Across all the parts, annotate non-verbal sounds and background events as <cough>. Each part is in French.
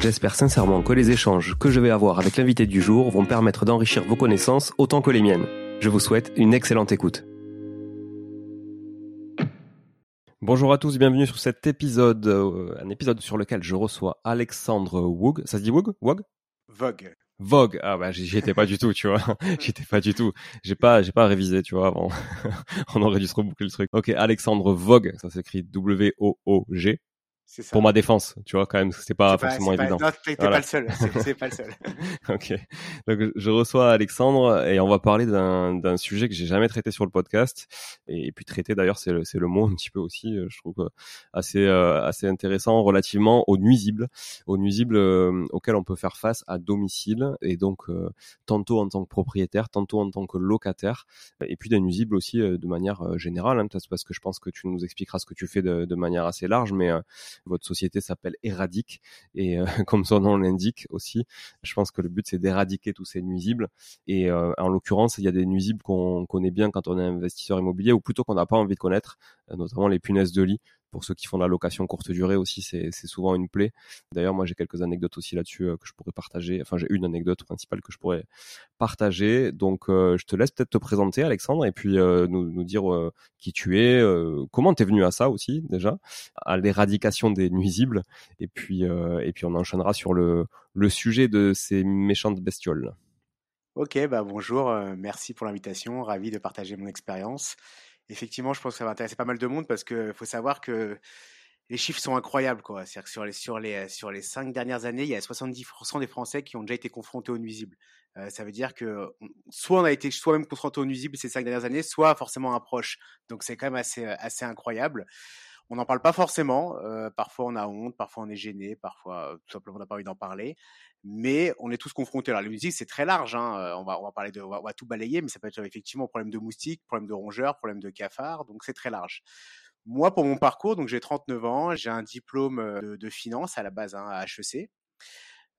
J'espère sincèrement que les échanges que je vais avoir avec l'invité du jour vont permettre d'enrichir vos connaissances autant que les miennes. Je vous souhaite une excellente écoute. Bonjour à tous, bienvenue sur cet épisode, euh, un épisode sur lequel je reçois Alexandre Woog. Ça se dit Woog Wog Vogue. Vogue. Ah bah j'y étais pas du tout, tu vois. <laughs> j'y étais pas du tout. J'ai pas j'ai pas révisé, tu vois, avant. <laughs> On aurait dû se reboucler le truc. OK, Alexandre Vogue, ça s'écrit W O O G pour ma défense, tu vois, quand même, c'est pas forcément évident. non, t'es pas le seul, c'est pas le seul. <laughs> ok. Donc, je reçois Alexandre et on va parler d'un sujet que j'ai jamais traité sur le podcast. Et, puis, traiter, d'ailleurs, c'est le, le mot un petit peu aussi, euh, je trouve, assez, euh, assez intéressant relativement aux nuisibles, aux nuisibles euh, auxquels on peut faire face à domicile. Et donc, tantôt en tant que propriétaire, tantôt en tant que locataire. Et puis, des nuisibles aussi de manière générale, hein, parce que je pense que tu nous expliqueras ce que tu fais de, de manière assez large, mais votre société s'appelle Éradique et euh, <laughs> comme son nom l'indique aussi, je pense que le but c'est d'éradiquer tous ces nuisibles. Et euh, en l'occurrence, il y a des nuisibles qu'on connaît bien quand on est investisseur immobilier ou plutôt qu'on n'a pas envie de connaître, notamment les punaises de lit pour ceux qui font de la location courte durée aussi, c'est souvent une plaie. D'ailleurs, moi, j'ai quelques anecdotes aussi là-dessus euh, que je pourrais partager. Enfin, j'ai une anecdote principale que je pourrais partager. Donc, euh, je te laisse peut-être te présenter, Alexandre, et puis euh, nous, dire qui tu es, comment tu es venu à ça aussi, déjà, à l'éradication des nuisibles. Et puis, et puis, on enchaînera sur le, le sujet de ces méchantes bestioles. Ok, bah bonjour, merci pour l'invitation, ravi de partager mon expérience effectivement, je pense que ça va intéresser pas mal de monde parce qu'il faut savoir que les chiffres sont incroyables. C'est-à-dire que sur les, sur, les, sur les cinq dernières années, il y a 70% des Français qui ont déjà été confrontés aux nuisibles. Euh, ça veut dire que soit on a été soi-même confronté aux nuisibles ces cinq dernières années, soit forcément un proche. Donc c'est quand même assez, assez incroyable. On n'en parle pas forcément. Euh, parfois, on a honte, parfois, on est gêné, parfois, euh, tout simplement, on n'a pas envie d'en parler. Mais on est tous confrontés. Alors, la musique, c'est très large. Hein. Euh, on, va, on, va parler de, on va, tout balayer, mais ça peut être effectivement problème de moustiques, problème de rongeurs, problème de cafards. Donc, c'est très large. Moi, pour mon parcours, donc j'ai 39 ans, j'ai un diplôme de, de, finance à la base hein, à HEC.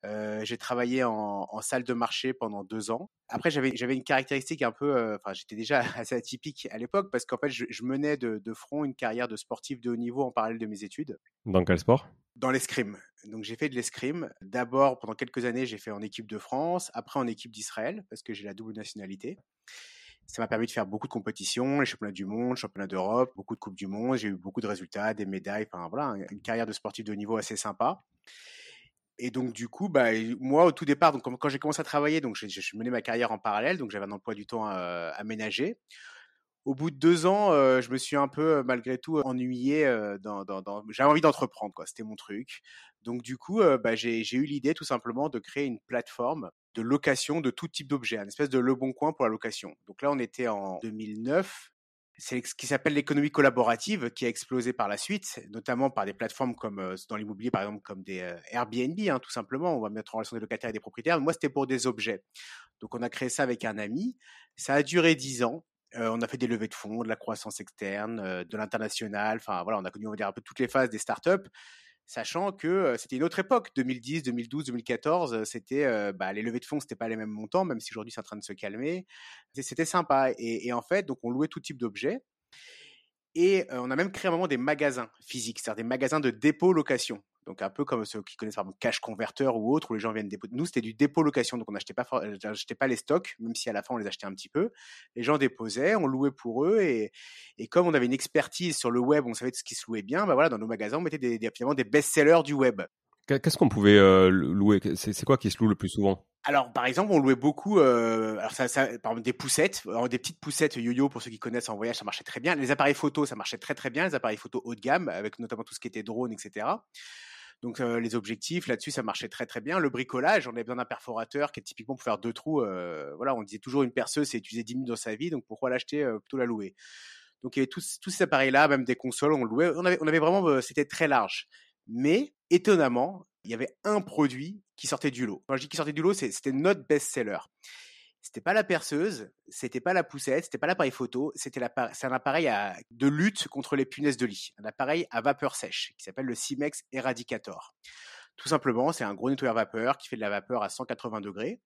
Euh, j'ai travaillé en, en, salle de marché pendant deux ans. Après, j'avais j'avais une caractéristique un peu, euh, enfin, j'étais déjà <laughs> assez atypique à l'époque parce qu'en fait, je, je menais de, de, front une carrière de sportif de haut niveau en parallèle de mes études. Dans quel sport? Dans l'escrime. Donc, j'ai fait de l'escrime. D'abord, pendant quelques années, j'ai fait en équipe de France, après en équipe d'Israël parce que j'ai la double nationalité. Ça m'a permis de faire beaucoup de compétitions, les championnats du monde, championnats d'Europe, beaucoup de coupes du monde. J'ai eu beaucoup de résultats, des médailles. Enfin voilà, une carrière de sportif de haut niveau assez sympa. Et donc du coup, bah, moi au tout départ, donc quand j'ai commencé à travailler, donc je menais ma carrière en parallèle, donc j'avais un emploi du temps à ménager. Au bout de deux ans, euh, je me suis un peu malgré tout ennuyé. Euh. J'avais envie d'entreprendre, quoi. C'était mon truc. Donc du coup, euh, bah, j'ai eu l'idée tout simplement de créer une plateforme de location de tout type d'objets, une espèce de Le Bon Coin pour la location. Donc là, on était en 2009 c'est ce qui s'appelle l'économie collaborative qui a explosé par la suite, notamment par des plateformes comme euh, dans l'immobilier, par exemple, comme des euh, Airbnb, hein, tout simplement. On va mettre en relation des locataires et des propriétaires. Moi, c'était pour des objets. Donc, on a créé ça avec un ami. Ça a duré dix ans. Euh, on a fait des levées de fonds, de la croissance externe, de l'international. Enfin, voilà, on a connu, on va dire, un peu toutes les phases des startups sachant que c'était une autre époque, 2010, 2012, 2014, c'était bah, les levées de fonds, c'était pas les mêmes montants, même si aujourd'hui c'est en train de se calmer. C'était sympa. Et, en fait, donc on louait tout type d'objets. Et on a même créé un moment des magasins physiques, c'est-à-dire des magasins de dépôt-location. Donc un peu comme ceux qui connaissent par exemple Cash Converter ou autre, où les gens viennent déposer. Nous, c'était du dépôt-location, donc on n'achetait pas, pas les stocks, même si à la fin on les achetait un petit peu. Les gens déposaient, on louait pour eux, et, et comme on avait une expertise sur le web, on savait ce qui se louait bien, bah voilà, dans nos magasins, on mettait des, des, finalement des best-sellers du web. Qu'est-ce qu'on pouvait euh, louer? C'est quoi qui se loue le plus souvent? Alors, par exemple, on louait beaucoup, euh, alors ça, ça, par exemple, des poussettes, alors des petites poussettes yo-yo pour ceux qui connaissent en voyage, ça marchait très bien. Les appareils photo, ça marchait très très bien. Les appareils photo haut de gamme, avec notamment tout ce qui était drone, etc. Donc les objectifs là-dessus, ça marchait très très bien. Le bricolage, on avait besoin d'un perforateur qui est typiquement pour faire deux trous. Voilà, on disait toujours une perceuse, c'est utilisé 10 minutes dans sa vie, donc pourquoi l'acheter euh, plutôt la louer? Donc il y avait tous, tous ces appareils-là, même des consoles, on louait. On avait, on avait vraiment, c'était très large. Mais étonnamment, il y avait un produit qui sortait du lot. Quand je dis qui sortait du lot, c'était notre best-seller. C'était pas la perceuse, c'était pas la poussette, c'était pas l'appareil photo, c'était c'est un appareil à, de lutte contre les punaises de lit, un appareil à vapeur sèche qui s'appelle le Simex Eradicator. Tout simplement, c'est un gros nettoyeur vapeur qui fait de la vapeur à 180 degrés,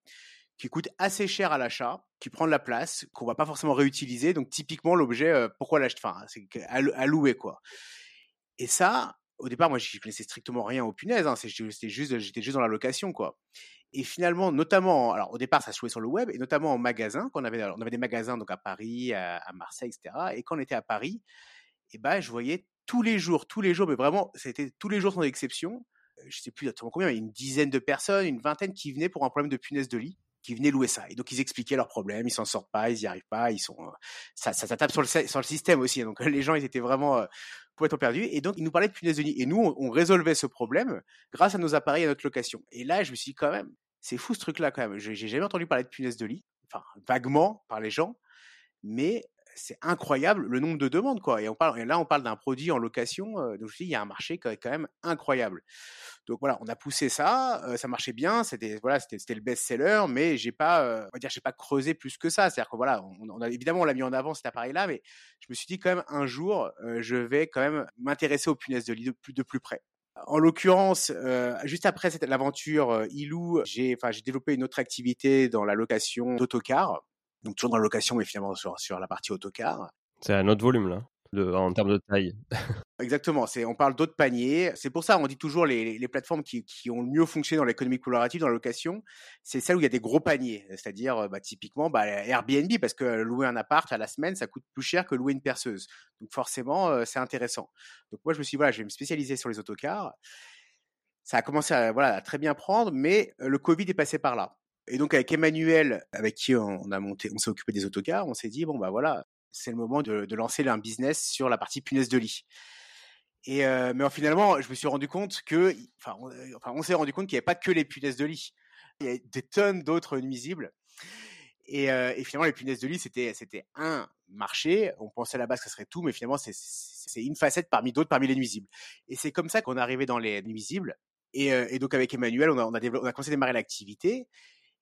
qui coûte assez cher à l'achat, qui prend de la place, qu'on va pas forcément réutiliser. Donc typiquement l'objet, euh, pourquoi l'acheter Enfin, c'est à, louer quoi. Et ça, au départ, moi, je connaissais strictement rien aux punaises. Hein, c'était juste, j'étais juste dans la location, quoi. Et finalement, notamment, alors au départ, ça se jouait sur le web, et notamment en magasin, quand on avait, on avait des magasins donc à Paris, à, Marseille, etc. Et quand on était à Paris, et eh ben, je voyais tous les jours, tous les jours, mais vraiment, c'était tous les jours sans exception. Euh, je sais plus exactement combien, mais une dizaine de personnes, une vingtaine qui venaient pour un problème de punaise de lit qui venaient louer ça. Et donc ils expliquaient leurs problèmes, ils s'en sortent pas, ils y arrivent pas, ils sont euh, ça, ça, tape sur le système aussi. Donc <laughs> les gens ils étaient vraiment euh, complètement perdus. Et donc ils nous parlaient de punaise de lit. Et nous on, résolvait ce problème grâce à nos appareils et à notre location. Et là je me suis dit quand même, c'est fou ce truc-là quand même. J'ai jamais entendu parler de punaise de lit, enfin vaguement par les gens, mais c'est incroyable le nombre de demandes quoi. Et on parle, et là on parle d'un produit en location, donc je dis il y a un marché quand même incroyable. Donc voilà, on a poussé ça, ça marchait bien, c'était voilà, c'était le best-seller, mais j'ai pas, on va dire, j'ai pas creusé plus que ça. C'est-à-dire que voilà, on, a évidemment on l'a mis en avant cet appareil-là, mais je me suis dit quand même un jour, je vais quand même m'intéresser aux punaises de lit de plus de plus près. En l'occurrence, juste après cette l'aventure euh, Ilou, j'ai enfin j'ai développé une autre activité dans la location d'autocars. Donc toujours dans la location, mais finalement sur, sur la partie autocar. C'est un autre volume là en termes de taille. <laughs> Exactement. On parle d'autres paniers. C'est pour ça, on dit toujours les, les plateformes qui, qui, ont le mieux fonctionné dans l'économie collaborative, dans la location, c'est celles où il y a des gros paniers. C'est-à-dire, euh, bah, typiquement, bah, Airbnb, parce que louer un appart à la semaine, ça coûte plus cher que louer une perceuse. Donc forcément, euh, c'est intéressant. Donc moi, je me suis dit, voilà, je vais me spécialiser sur les autocars. Ça a commencé à, voilà, à très bien prendre, mais euh, le Covid est passé par là. Et donc avec Emmanuel, avec qui on s'est occupé des autocars, on s'est dit bon bah voilà, c'est le moment de, lancer un business sur la partie punaise de lit. Et euh, mais finalement, je me suis rendu compte que, enfin, on, euh, s'est rendu compte qu'il n'y avait pas que les punaises de lit. Il y a des tonnes d'autres nuisibles. Et, euh, et, finalement, les punaises de lit, c'était, un marché. On pensait à la base que ça serait tout, mais finalement, c'est une facette parmi d'autres, parmi les nuisibles. Et c'est comme ça qu'on est arrivé dans les nuisibles. Et, donc, avec Emmanuel, on a commencé à démarrer l'activité.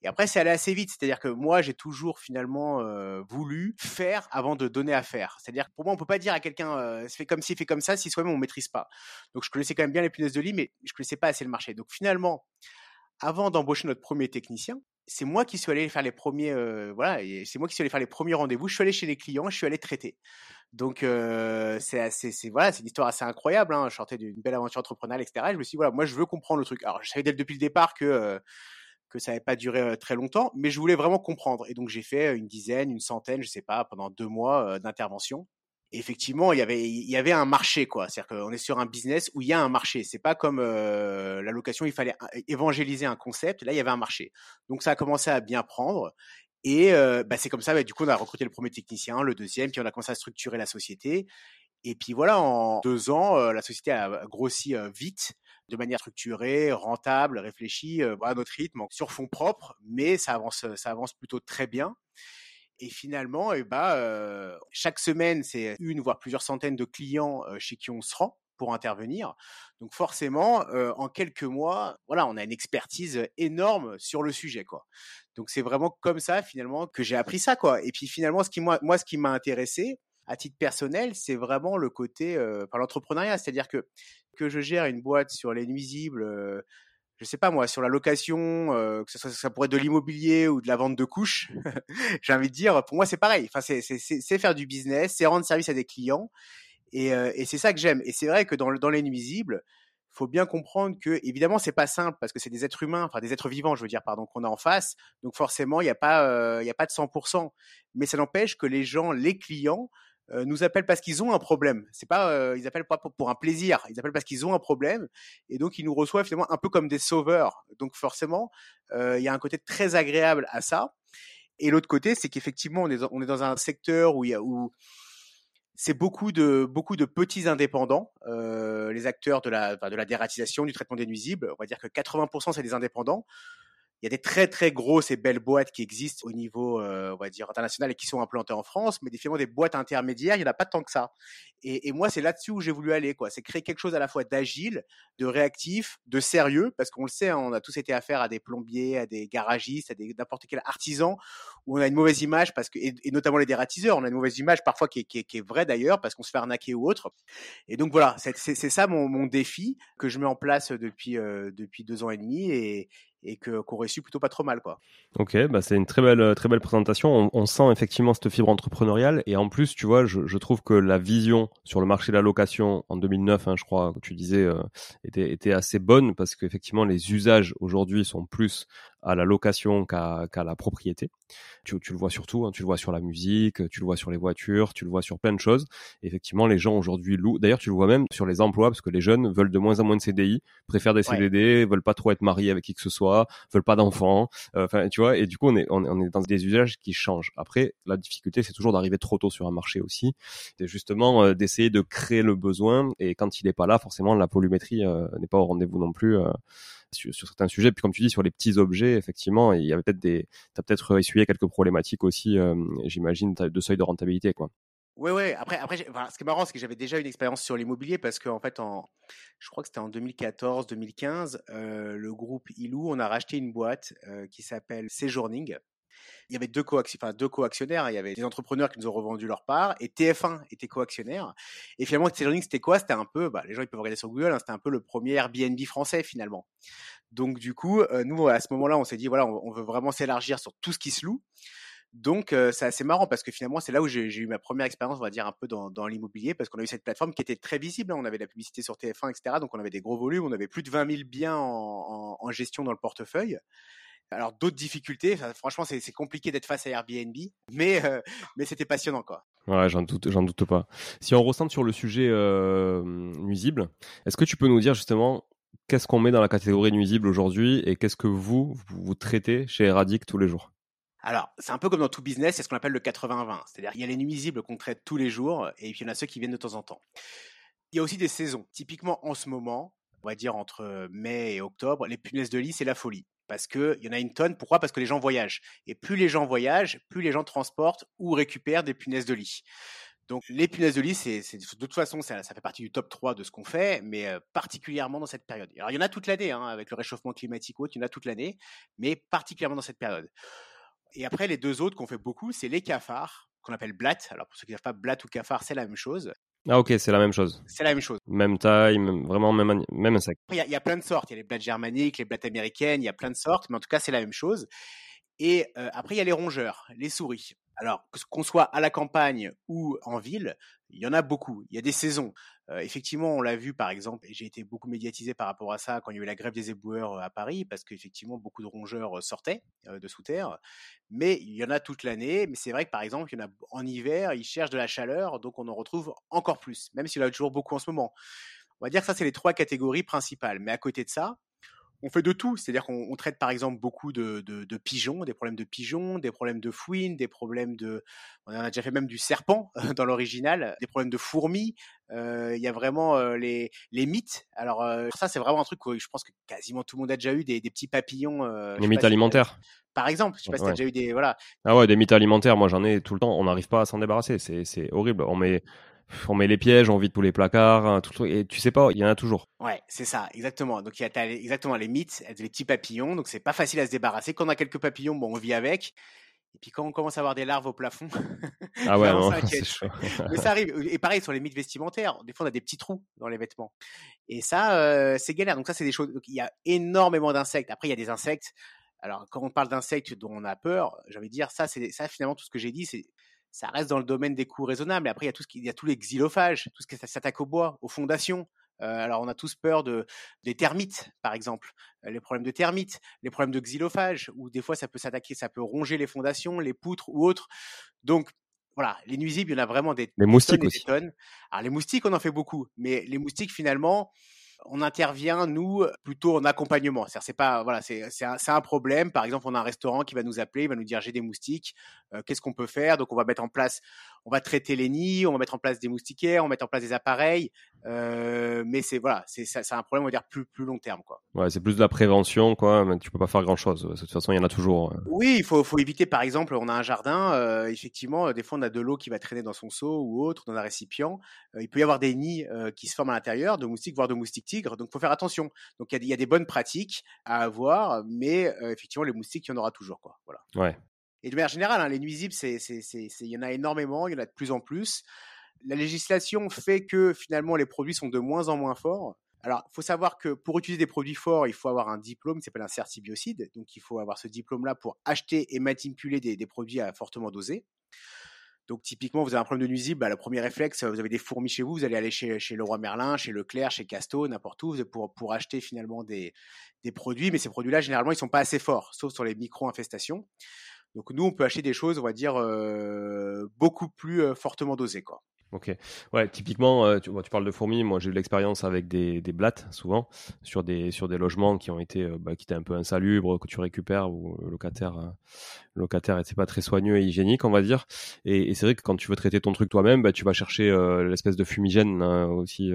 Et après, c'est allé assez vite. C'est-à-dire que moi, j'ai toujours finalement euh, voulu faire avant de donner à faire. C'est-à-dire que pour moi, on peut pas dire à quelqu'un euh, fait comme ci, fait comme ça, si soi-même on maîtrise pas. Donc, je connaissais quand même bien les punaises de lit, mais je connaissais pas assez le marché. Donc, finalement, avant d'embaucher notre premier technicien, c'est moi qui suis allé faire les premiers, euh, voilà, c'est moi qui suis allé faire les premiers rendez-vous. Je suis allé chez les clients, je suis allé traiter. Donc euh, c'est c'est voilà, c'est une histoire assez incroyable. Hein. Je sortais d'une belle aventure entrepreneuriale, etc. Et je me suis dit, voilà, moi je veux comprendre le truc. Alors je savais dès depuis le départ que que ça n'avait pas duré très longtemps, mais je voulais vraiment comprendre. Et donc j'ai fait une dizaine, une centaine, je sais pas, pendant deux mois d'intervention. effectivement, il y avait il y avait un marché quoi. C'est-à-dire qu'on est sur un business où il y a un marché. C'est pas comme la location, il fallait évangéliser un concept. Là, il y avait un marché. Donc ça a commencé à bien prendre. Et bah, c'est comme ça. Bah, du coup, on a recruté le premier technicien, le deuxième, puis on a commencé à structurer la société. Et puis voilà, en deux ans, la société a grossi vite de manière structurée, rentable, réfléchie, euh, à notre rythme, sur fond propre, mais ça avance, ça avance plutôt très bien. Et finalement, eh ben, euh, chaque semaine, c'est une voire plusieurs centaines de clients euh, chez qui on se rend pour intervenir. Donc forcément, en quelques mois, voilà, on a une expertise énorme sur le sujet, quoi. Donc c'est vraiment comme ça finalement que j'ai appris ça, quoi. Et puis finalement, ce qui moi, moi ce qui m'a intéressé, à titre personnel, c'est vraiment le côté, euh, enfin l'entrepreneuriat, c'est-à-dire que que je gère une boîte sur les nuisibles, euh, je sais pas moi, sur la location, euh, que ce soit ça pourrait être de l'immobilier ou de la vente de couches, <laughs> j'ai envie de dire, pour moi c'est pareil. Enfin c'est c'est faire du business, c'est rendre service à des clients, et, et c'est ça que j'aime. Et c'est vrai que dans dans les nuisibles, faut bien comprendre que évidemment c'est pas simple parce que c'est des êtres humains, enfin des êtres vivants, je veux dire, pardon, qu'on a en face. Donc forcément il n'y a pas il y a pas de 100%, mais ça n'empêche que les gens, les clients euh, nous appellent parce qu'ils ont un problème. C'est pas, euh, ils appellent pas pour, un plaisir. Ils appellent parce qu'ils ont un problème, et donc ils nous reçoivent finalement un peu comme des sauveurs. Donc forcément, euh, il y a un côté très agréable à ça. Et l'autre côté, c'est qu'effectivement, on est, dans un secteur où c'est beaucoup de beaucoup de petits indépendants, euh, les acteurs de la de la dératisation, du traitement des nuisibles. On va dire que 80% c'est des indépendants il y a des très très grosses et belles boîtes qui existent au niveau, euh, on va dire international et qui sont implantées en France, mais finalement des boîtes intermédiaires, il n'y en a pas tant que ça. Et, et moi, c'est là-dessus où j'ai voulu aller, quoi. C'est créer quelque chose à la fois d'agile, de réactif, de sérieux, parce qu'on le sait, hein, on a tous été affaire à des plombiers, à des garagistes, à des n'importe quel artisan où on a une mauvaise image parce que, et, notamment les dératiseurs, on a une mauvaise image parfois qui est, qui qui est vraie d'ailleurs parce qu'on se fait arnaquer ou autre. Et donc voilà, c'est ça mon, mon, défi que je mets en place depuis euh, depuis deux ans et demi et, et que qu'on réussit plutôt pas trop mal quoi. Ok, bah c'est une très belle très belle présentation. On, sent effectivement cette fibre entrepreneuriale et en plus tu vois, je, je, trouve que la vision sur le marché de la location en 2009, hein, je crois que tu disais, euh, était était assez bonne parce qu'effectivement les usages aujourd'hui sont plus à la location qu'à la propriété. Tu, tu, le vois surtout, hein, tu le vois sur la musique, tu le vois sur les voitures, tu le vois sur plein de choses. effectivement, les gens aujourd'hui louent. D'ailleurs, tu le vois même sur les emplois parce que les jeunes veulent de moins en moins de CDI, préfèrent des CDD, veulent pas trop être mariés avec qui que ce soit, veulent pas d'enfants. Euh, enfin, tu vois. Et du coup, on est, on, est dans des usages qui changent. Après, la difficulté, c'est toujours d'arriver trop tôt sur un marché aussi. C'est justement euh, d'essayer de créer le besoin. Et quand il n'est pas là, forcément, la volumétrie euh, n'est pas au rendez-vous non plus sur, certains sujets. Puis comme tu dis, sur les petits objets, effectivement, il y avait peut-être des, t'as peut-être essuyé quelques problématiques aussi, euh, j'imagine, de seuil de rentabilité, quoi. Oui, oui. Après, après ce qui est marrant, c'est que j'avais déjà une expérience sur l'immobilier parce qu'en fait, en, je crois que c'était en 2014-2015, euh, le groupe Ilou, on a racheté une boîte euh, qui s'appelle Séjourning. Il y avait deux, enfin, deux co-actionnaires. Il y avait des entrepreneurs qui nous ont revendu leur part et TF1 était co-actionnaire. Et finalement, Séjourning, c'était quoi? C'était un peu, bah, les gens ils peuvent regarder sur Google, hein, c'était un peu le premier Airbnb français finalement. Donc du coup, euh, nous à ce moment-là, on s'est dit voilà, on, veut vraiment s'élargir sur tout ce qui se loue. Donc euh, c'est assez marrant parce que finalement c'est là où j'ai eu ma première expérience, on va dire un peu dans, l'immobilier, parce qu'on a eu cette plateforme qui était très visible. Hein. On avait la publicité sur TF1, etc. Donc on avait des gros volumes, on avait plus de 20 000 biens en, en, en gestion dans le portefeuille. Alors d'autres difficultés, franchement c'est compliqué d'être face à Airbnb, mais euh, mais c'était passionnant quoi. Ouais, j'en doute, j'en doute pas. Si on ressent sur le sujet euh, nuisible, est-ce que tu peux nous dire justement qu'est-ce qu'on met dans la catégorie nuisible aujourd'hui et qu'est-ce que vous, vous, traitez chez Eradic tous les jours? Alors, c'est un peu comme dans tout business, c'est ce qu'on appelle le 80-20. C'est-à-dire qu'il y a les nuisibles qu'on traite tous les jours et puis il y en a ceux qui viennent de temps en temps. Il y a aussi des saisons. Typiquement, en ce moment, on va dire entre mai et octobre, les punaises de lit, c'est la folie. Parce qu'il y en a une tonne. Pourquoi? Parce que les gens voyagent. Et plus les gens voyagent, plus les gens transportent ou récupèrent des punaises de lit. Donc les punaises de lit, c'est, de toute façon, ça, fait partie du top 3 de ce qu'on fait, mais euh, particulièrement dans cette période. Alors il y en a toute l'année, hein, avec le réchauffement climatique ou autre, il y en a toute l'année, mais particulièrement dans cette période. Et après, les deux autres qu'on fait beaucoup, c'est les cafards, qu'on appelle blattes. Alors pour ceux qui ne savent pas, blattes ou cafards, c'est la même chose. Ah ok, c'est la même chose. C'est la même chose. Même taille, même, vraiment même, même insecte. Il y, a, plein de sortes. Il y a les blattes germaniques, les blattes américaines, il y a plein de sortes, mais en tout cas, c'est la même chose. Et euh, après, il y a les rongeurs, les souris. Alors, qu'on soit à la campagne ou en ville, il y en a beaucoup. Il y a des saisons. Effectivement, on l'a vu par exemple, et j'ai été beaucoup médiatisé par rapport à ça quand il y a eu la grève des éboueurs à Paris, parce qu'effectivement, beaucoup de rongeurs sortaient de sous terre. Mais il y en a toute l'année. Mais c'est vrai que par exemple, il y en a en hiver, ils cherchent de la chaleur, donc on en retrouve encore plus, même s'il y en a toujours beaucoup en ce moment. On va dire que ça, c'est les trois catégories principales. Mais à côté de ça, on fait de tout, c'est-à-dire qu'on traite par exemple beaucoup de, pigeons, des problèmes de pigeons, des problèmes de fouines, des problèmes de, on a déjà fait même du serpent <laughs> dans l'original, des problèmes de fourmis. Euh, il y a vraiment euh, les, les mythes. Alors euh, ça c'est vraiment un truc que je pense que quasiment tout le monde a déjà eu des, petits papillons. les mythes alimentaires. Par exemple, je sais pas si tu as déjà eu des voilà. Ah ouais, des mythes alimentaires. Moi j'en ai tout le temps. On n'arrive pas à s'en débarrasser. C'est horrible. On met on met les pièges, on vide tous les placards, hein, tout, et tu sais pas, il y en a toujours. Ouais, c'est ça, exactement. Donc il y a exactement les mythes, les petits papillons, donc c'est pas facile à se débarrasser. Quand on a quelques papillons, bon, on vit avec. Et puis quand on commence à avoir des larves au plafond, <laughs> ah ouais. <laughs> <laughs> Mais ça arrive. Et pareil sur les mythes vestimentaires, des fois on a des petits trous dans les vêtements. Et ça, euh, c'est galère. Donc ça, c'est des choses. il y a énormément d'insectes. Après, il y a des insectes. Alors quand on parle d'insectes dont on a peur, j'ai envie de dire ça, c'est ça finalement tout ce que j'ai dit, c'est ça reste dans le domaine des coûts raisonnables. Et après, il y a tout ce qui, il y a tous les xylophages, tout ce qui s'attaque au bois, aux fondations. Euh, alors, on a tous peur de des termites, par exemple, euh, les problèmes de termites, les problèmes de xylophages, où des fois ça peut s'attaquer, ça peut ronger les fondations, les poutres ou autres. Donc, voilà, les nuisibles, il y en a vraiment des, les moustiques aussi. tonnes. Alors, les moustiques, on en fait beaucoup, mais les moustiques, finalement, on intervient nous plutôt en accompagnement. C'est pas voilà, c'est un, un, problème. Par exemple, on a un restaurant qui va nous appeler, il va nous dire j'ai des moustiques, euh, qu'est-ce qu'on peut faire? Donc on va mettre en place, on va traiter les nids, on va mettre en place des moustiquaires, on va mettre en place des appareils. Euh, mais c'est voilà, c'est un problème on va dire plus plus long terme quoi. Ouais, c'est plus de la prévention quoi. Mais tu peux pas faire grand chose. De toute façon, il y en a toujours. Hein. Oui, il faut faut éviter par exemple, on a un jardin, euh, effectivement, des fois on a de l'eau qui va traîner dans son seau ou autre dans un récipient. il peut y avoir des nids qui se forment à l'intérieur de moustiques voire de moustiques tigres. Donc faut faire attention. Donc il y, y, a des bonnes pratiques à avoir, mais effectivement les moustiques il y en aura toujours quoi. Voilà. Ouais. Et de manière générale, hein, les nuisibles, il y en a énormément, il y en a de plus en plus. La législation fait que finalement les produits sont de moins en moins forts. Alors, il faut savoir que pour utiliser des produits forts, il faut avoir un diplôme qui s'appelle un certibiocide. Donc, il faut avoir ce diplôme-là pour acheter et manipuler des, produits à fortement dosés. Donc, typiquement, vous avez un problème de nuisible, bah, le premier réflexe, vous avez des fourmis chez vous, vous allez aller chez, chez Leroy Merlin, chez Leclerc, chez Casto, n'importe où, pour, acheter finalement des, des produits. Mais ces produits-là, généralement, ils ne sont pas assez forts, sauf sur les micro-infestations. Donc nous, on peut acheter des choses, on va dire, euh, beaucoup plus euh, fortement dosées. Quoi. Ok. Ouais, typiquement, euh, tu, tu, parles de fourmis. Moi, j'ai eu l'expérience avec des, des blattes, souvent, sur des, sur des logements qui ont été, bah, qui étaient un peu insalubres, que tu récupères, ou le locataire, le locataire n'était pas très soigneux et hygiénique, on va dire. Et, c'est vrai que quand tu veux traiter ton truc toi-même, bah, tu vas chercher l'espèce de fumigène hein, aussi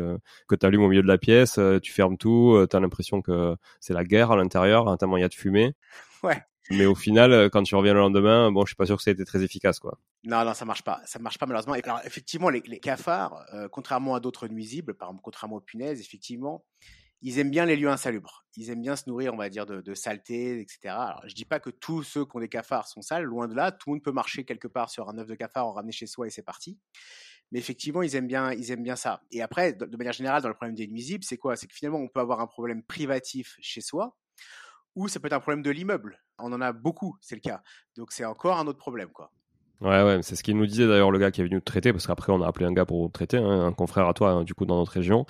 que tu allumes au milieu de la pièce, tu fermes tout, tu as l'impression que c'est la guerre à l'intérieur, hein, tellement il y a de fumée. Ouais. Mais au final, euh, quand tu reviens le lendemain, bon, je suis pas sûr que ça ait été très efficace, quoi. Non, non, ça marche pas. Ça marche pas malheureusement. alors, effectivement, les, cafards, euh, contrairement à d'autres nuisibles, par exemple, contrairement aux punaises, effectivement, ils aiment bien les lieux insalubres. Ils aiment bien se nourrir, on va dire, de, de saleté, etc. Alors, je dis pas que tous ceux qui ont des cafards sont sales. Loin de là, tout le monde peut marcher quelque part sur un œuf de cafard, en ramener chez soi et c'est parti. Mais effectivement, ils aiment bien, ils aiment bien ça. Et après, de manière générale, dans le problème des nuisibles, c'est quoi? C'est que finalement, on peut avoir un problème privatif chez soi ou ça peut être un problème de l'immeuble. On en a beaucoup, c'est le cas. Donc c'est encore un autre problème, quoi. Ouais, ouais, c'est ce qu'il nous disait d'ailleurs le gars qui est venu te traiter, parce qu'après on a appelé un gars pour traiter, hein, un confrère à toi, hein, du coup, dans notre région,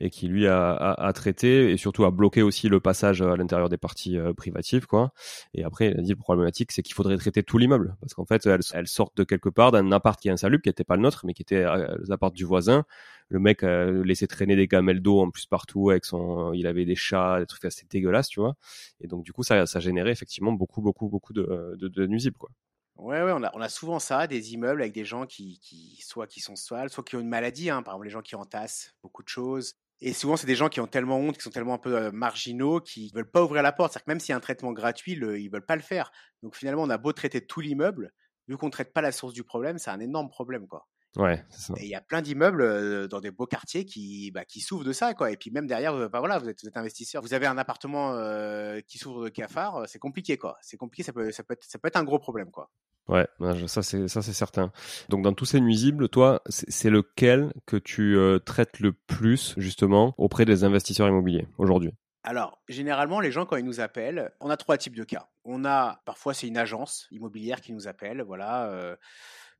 et qui lui a, a, traité et surtout a bloqué aussi le passage à l'intérieur des parties euh, privatives, quoi. Et après, il a dit le problématique, c'est qu'il faudrait traiter tout l'immeuble, parce qu'en fait, elles, sortent de quelque part d'un appart qui est insalubre, qui n'était pas le nôtre, mais qui était euh, l'appart du voisin. Le mec a laissé traîner des gamelles d'eau en plus partout, avec son, il avait des chats, des trucs assez dégueulasses, tu vois. Et donc du coup, ça, ça générait effectivement beaucoup, beaucoup, beaucoup de, de, de nuisibles, quoi. Ouais, ouais, on a, souvent ça, des immeubles avec des gens qui, soit qui sont sales, soit qui ont une maladie, hein, par exemple les gens qui entassent beaucoup de choses. Et souvent, c'est des gens qui ont tellement honte, qui sont tellement un peu marginaux, qui veulent pas ouvrir la porte. C'est-à-dire que même s'il y a un traitement gratuit, le, ils veulent pas le faire. Donc finalement, on a beau traiter tout l'immeuble, vu qu'on traite pas la source du problème, c'est un énorme problème, quoi. Ouais, ça. Et il y a plein d'immeubles dans des beaux quartiers qui, bah, qui souffrent de ça, quoi. Et puis même derrière, bah, voilà, vous êtes, vous êtes investisseur, vous avez un appartement euh, qui souffre de cafard, c'est compliqué, quoi. C'est compliqué, ça peut, ça peut être, ça peut être un gros problème, quoi. Ouais, ça c'est ça c'est certain. Donc dans tous ces nuisibles, toi, c'est lequel que tu traites le plus justement auprès des investisseurs immobiliers aujourd'hui? Alors, généralement, les gens, quand ils nous appellent, on a trois types de cas. On a, parfois, c'est une agence immobilière qui nous appelle, voilà, euh,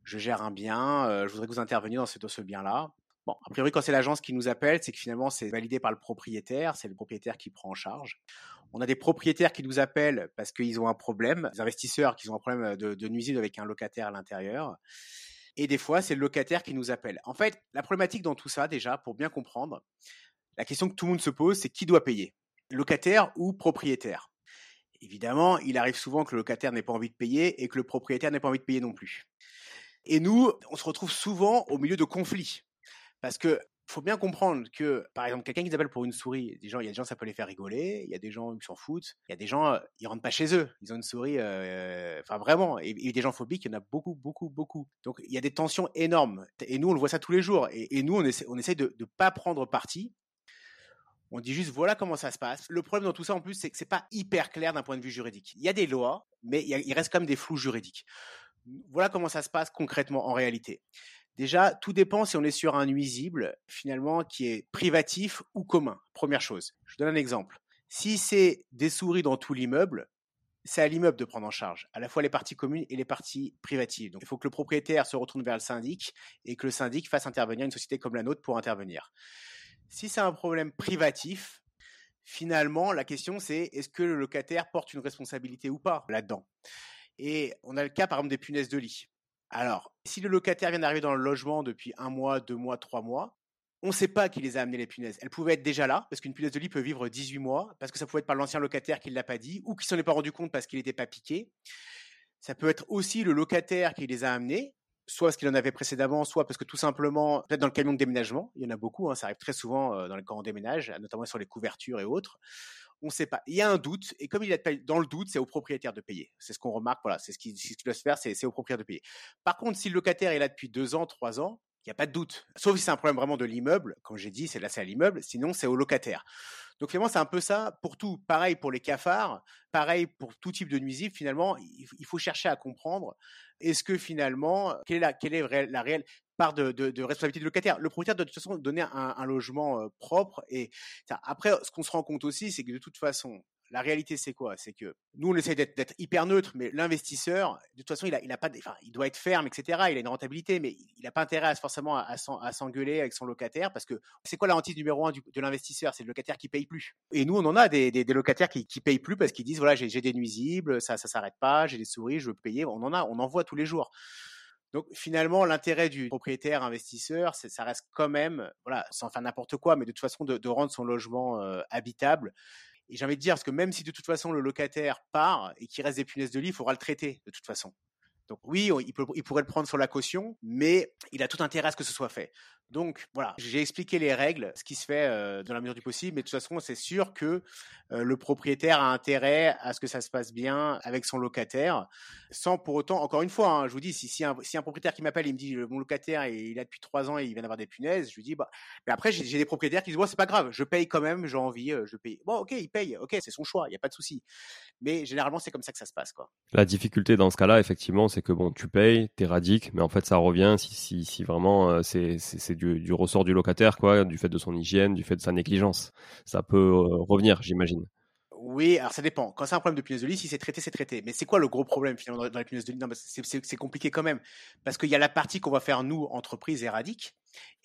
je gère un bien, euh, je voudrais que vous interveniez dans ce, bien-là. Bon, a priori, quand c'est l'agence qui nous appelle, c'est que finalement, c'est validé par le propriétaire, c'est le propriétaire qui prend en charge. On a des propriétaires qui nous appellent parce qu'ils ont un problème, des investisseurs qui ont un problème de, de nuisible avec un locataire à l'intérieur. Et des fois, c'est le locataire qui nous appelle. En fait, la problématique dans tout ça, déjà, pour bien comprendre, la question que tout le monde se pose, c'est qui doit payer locataire ou propriétaire? Évidemment, il arrive souvent que le locataire n'ait pas envie de payer et que le propriétaire n'ait pas envie de payer non plus. Et nous, on se retrouve souvent au milieu de conflits. Parce que faut bien comprendre que, par exemple, quelqu'un qui s'appelle pour une souris, des gens, il y a des gens, ça peut les faire rigoler, il y a des gens qui s'en foutent, il y a des gens, ils rentrent pas chez eux, ils ont une souris, euh, enfin vraiment, et, des gens phobiques, il y en a beaucoup, beaucoup, beaucoup. Donc il y a des tensions énormes, et nous, on le voit ça tous les jours, et, nous, on essaie de ne pas prendre parti, on dit juste voilà comment ça se passe. Le problème dans tout ça en plus, c'est que c'est pas hyper clair d'un point de vue juridique. Il y a des lois, mais il, reste quand même des flous juridiques. Voilà comment ça se passe concrètement en réalité. Déjà, tout dépend si on est sur un nuisible finalement qui est privatif ou commun. Première chose. Je donne un exemple. Si c'est des souris dans tout l'immeuble, c'est à l'immeuble de prendre en charge à la fois les parties communes et les parties privatives. Donc il faut que le propriétaire se retourne vers le syndic et que le syndic fasse intervenir une société comme la nôtre pour intervenir. Si c'est un problème privatif, finalement, la question c'est est-ce que le locataire porte une responsabilité ou pas là-dedans? Et on a le cas par exemple des punaises de lit. Alors, si le locataire vient d'arriver dans le logement depuis un mois, deux mois, trois mois, on ne sait pas qui les a amenées les punaises. Elles pouvaient être déjà là, parce qu'une punaise de lit peut vivre 18 mois, parce que ça pouvait être par l'ancien locataire qui ne l'a pas dit, ou qui s'en est pas rendu compte parce qu'il n'était pas piqué. Ça peut être aussi le locataire qui les a amenées, soit parce qu'il en avait précédemment, soit parce que tout simplement, peut-être dans le camion de déménagement, il y en a beaucoup, hein, ça arrive très souvent euh, dans les, quand on déménage, notamment sur les couvertures et autres. On ne sait pas. Il y a un doute, et comme il est dans le doute, c'est au propriétaire de payer. C'est ce qu'on remarque, voilà, c'est ce qui, ce doit se faire, c'est au propriétaire de payer. Par contre, si le locataire est là depuis deux ans, trois ans, il n'y a pas de doute. Sauf si c'est un problème vraiment de l'immeuble, comme j'ai dit, c'est là c'est à l'immeuble, sinon c'est au locataire. Donc finalement, c'est un peu ça pour tout. Pareil pour les cafards, pareil pour tout type de nuisible. Finalement, il faut chercher à comprendre est-ce que finalement, quelle est la réelle part de, responsabilité du locataire Le propriétaire doit de toute façon donner un, logement propre. Et après, ce qu'on se rend compte aussi, c'est que de toute façon, la réalité, c'est quoi? C'est que nous, on essaie d'être hyper neutre, mais l'investisseur, de toute façon, il, a, il, a pas, enfin, il doit être ferme, etc. Il a une rentabilité, mais il n'a pas intérêt à, forcément à, s'engueuler avec son locataire, parce que c'est quoi la hantise numéro un de l'investisseur? C'est le locataire qui paye plus. Et nous, on en a des, des, locataires qui, qui payent plus parce qu'ils disent voilà, j'ai des nuisibles, ça, ça s'arrête pas, j'ai des souris, je veux payer. On en a, on en voit tous les jours. Donc finalement, l'intérêt du propriétaire investisseur, ça reste quand même, voilà, sans faire n'importe quoi, mais de toute façon de, rendre son logement habitable. Et j'ai envie de dire, parce que même si de toute façon le locataire part et qu'il reste des punaises de lit, il faudra le traiter de toute façon. Donc oui, il, pourrait le prendre sur la caution, mais il a tout intérêt à ce que ce soit fait. Donc voilà, j'ai expliqué les règles, ce qui se fait euh, dans la mesure du possible, mais de toute façon, c'est sûr que euh, le propriétaire a intérêt à ce que ça se passe bien avec son locataire, sans pour autant, encore une fois, hein, je vous dis, si, si, un, propriétaire qui m'appelle, il me dit mon locataire, il a depuis trois ans et il vient d'avoir des punaises, je lui dis, bah, mais après, j'ai des propriétaires qui disent, bon, c'est pas grave, je paye quand même, j'ai envie, euh, je paye. Bon, ok, il paye, ok, c'est son choix, il n'y a pas de souci. Mais généralement, c'est comme ça que ça se passe, quoi. La difficulté dans ce cas-là, effectivement, c'est que bon, tu payes, t'éradiques, mais en fait, ça revient si, si, si vraiment c'est du, ressort du locataire, quoi, du fait de son hygiène, du fait de sa négligence. Ça peut euh, revenir, j'imagine. Oui, alors ça dépend. Quand c'est un problème de punaise de lit, si c'est traité, c'est traité. Mais c'est quoi le gros problème finalement dans les punaises de lit? C'est compliqué quand même. Parce qu'il y a la partie qu'on va faire, nous, entreprise éradique,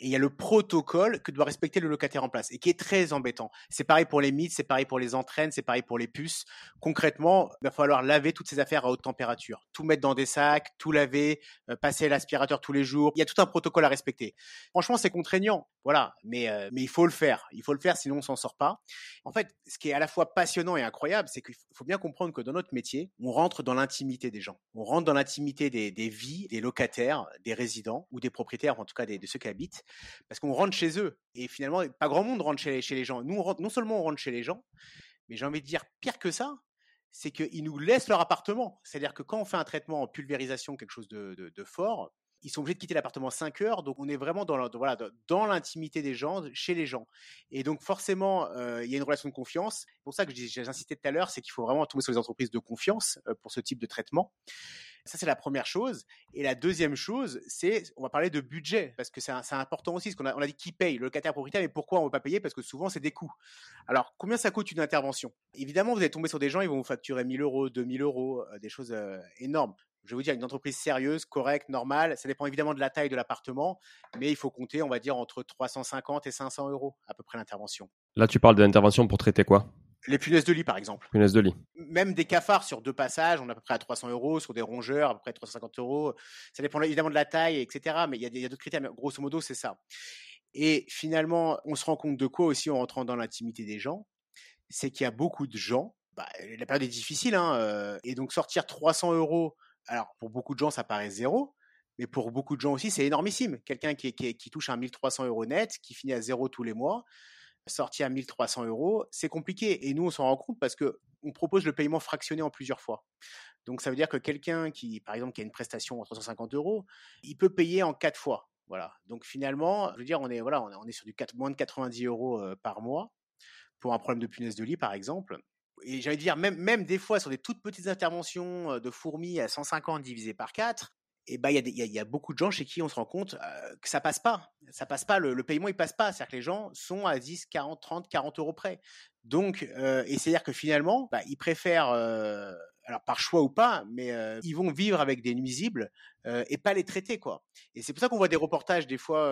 et il y a le protocole que doit respecter le locataire en place et qui est très embêtant. C'est pareil pour les mythes, c'est pareil pour les entraînes, c'est pareil pour les puces. Concrètement, il va falloir laver toutes ces affaires à haute température, tout mettre dans des sacs, tout laver, euh, passer l'aspirateur tous les jours. Il y a tout un protocole à respecter. Franchement, c'est contraignant, voilà, mais euh, mais il faut le faire. Il faut le faire, sinon on s'en sort pas. En fait, ce qui est à la fois passionnant et incroyable, c'est qu'il faut bien comprendre que dans notre métier, on rentre dans l'intimité des gens. On rentre dans l'intimité des, vies des locataires, des résidents ou des propriétaires, en tout cas de ceux qui habitent parce qu'on rentre chez eux. Et finalement, pas grand monde rentre chez, les gens. Nous, non seulement on rentre chez les gens, mais j'ai envie de dire pire que ça, c'est qu'ils nous laissent leur appartement. C'est-à-dire que quand on fait un traitement en pulvérisation, quelque chose de fort, ils sont obligés de quitter l'appartement 5 heures, donc on est vraiment dans, l'intimité des gens, chez les gens. Et donc forcément, il y a une relation de confiance. C'est pour ça que j'ai insisté tout à l'heure, c'est qu'il faut vraiment tomber sur les entreprises de confiance pour ce type de traitement. Ça, c'est la première chose. Et la deuxième chose, c'est, on va parler de budget, parce que c'est important aussi, on a dit qui paye, le locataire propriétaire, mais pourquoi on ne veut pas payer? Parce que souvent, c'est des coûts. Alors, combien ça coûte une intervention? Évidemment, vous allez tomber sur des gens, ils vont vous facturer 1000 euros, 2000 euros, des choses énormes je vais vous dire, une entreprise sérieuse, correcte, normale, ça dépend évidemment de la taille de l'appartement, mais il faut compter, on va dire, entre 350 et 500 euros à peu près l'intervention. Là, tu parles d'intervention pour traiter quoi? Les punaises de lit, par exemple. Punaises de lit. Même des cafards sur deux passages, on est à peu près à 300 euros. Sur des rongeurs, à peu près 350 euros. Ça dépend évidemment de la taille, etc. Mais il y a, d'autres critères. Mais grosso modo, c'est ça. Et finalement, on se rend compte de quoi aussi en rentrant dans l'intimité des gens? C'est qu'il y a beaucoup de gens. Bah, la période est difficile. Hein, euh, et donc, sortir 300 euros alors, pour beaucoup de gens, ça paraît zéro, mais pour beaucoup de gens aussi, c'est énormissime. Quelqu'un qui, touche un 1300 euros net, qui finit à zéro tous les mois, sorti à 1300 euros, c'est compliqué. Et nous, on s'en rend compte parce que on propose le paiement fractionné en plusieurs fois. Donc, ça veut dire que quelqu'un qui, par exemple, qui a une prestation à 350 euros, il peut payer en quatre fois. Voilà. Donc, finalement, je veux dire, on est, voilà, on est sur du 4, moins de 90 euros par mois pour un problème de punaise de lit, par exemple et j'allais dire, même, même des fois sur des toutes petites interventions de fourmis à 150 divisé par 4, et bah, il y, y, a beaucoup de gens chez qui on se rend compte que ça passe pas. Ça passe pas, le, paiement il passe pas. C'est-à-dire que les gens sont à 10, 40, 30, 40 euros près. Donc, et c'est-à-dire que finalement, bah, ils préfèrent, alors par choix ou pas, mais ils vont vivre avec des nuisibles et pas les traiter quoi. Et c'est pour ça qu'on voit des reportages des fois,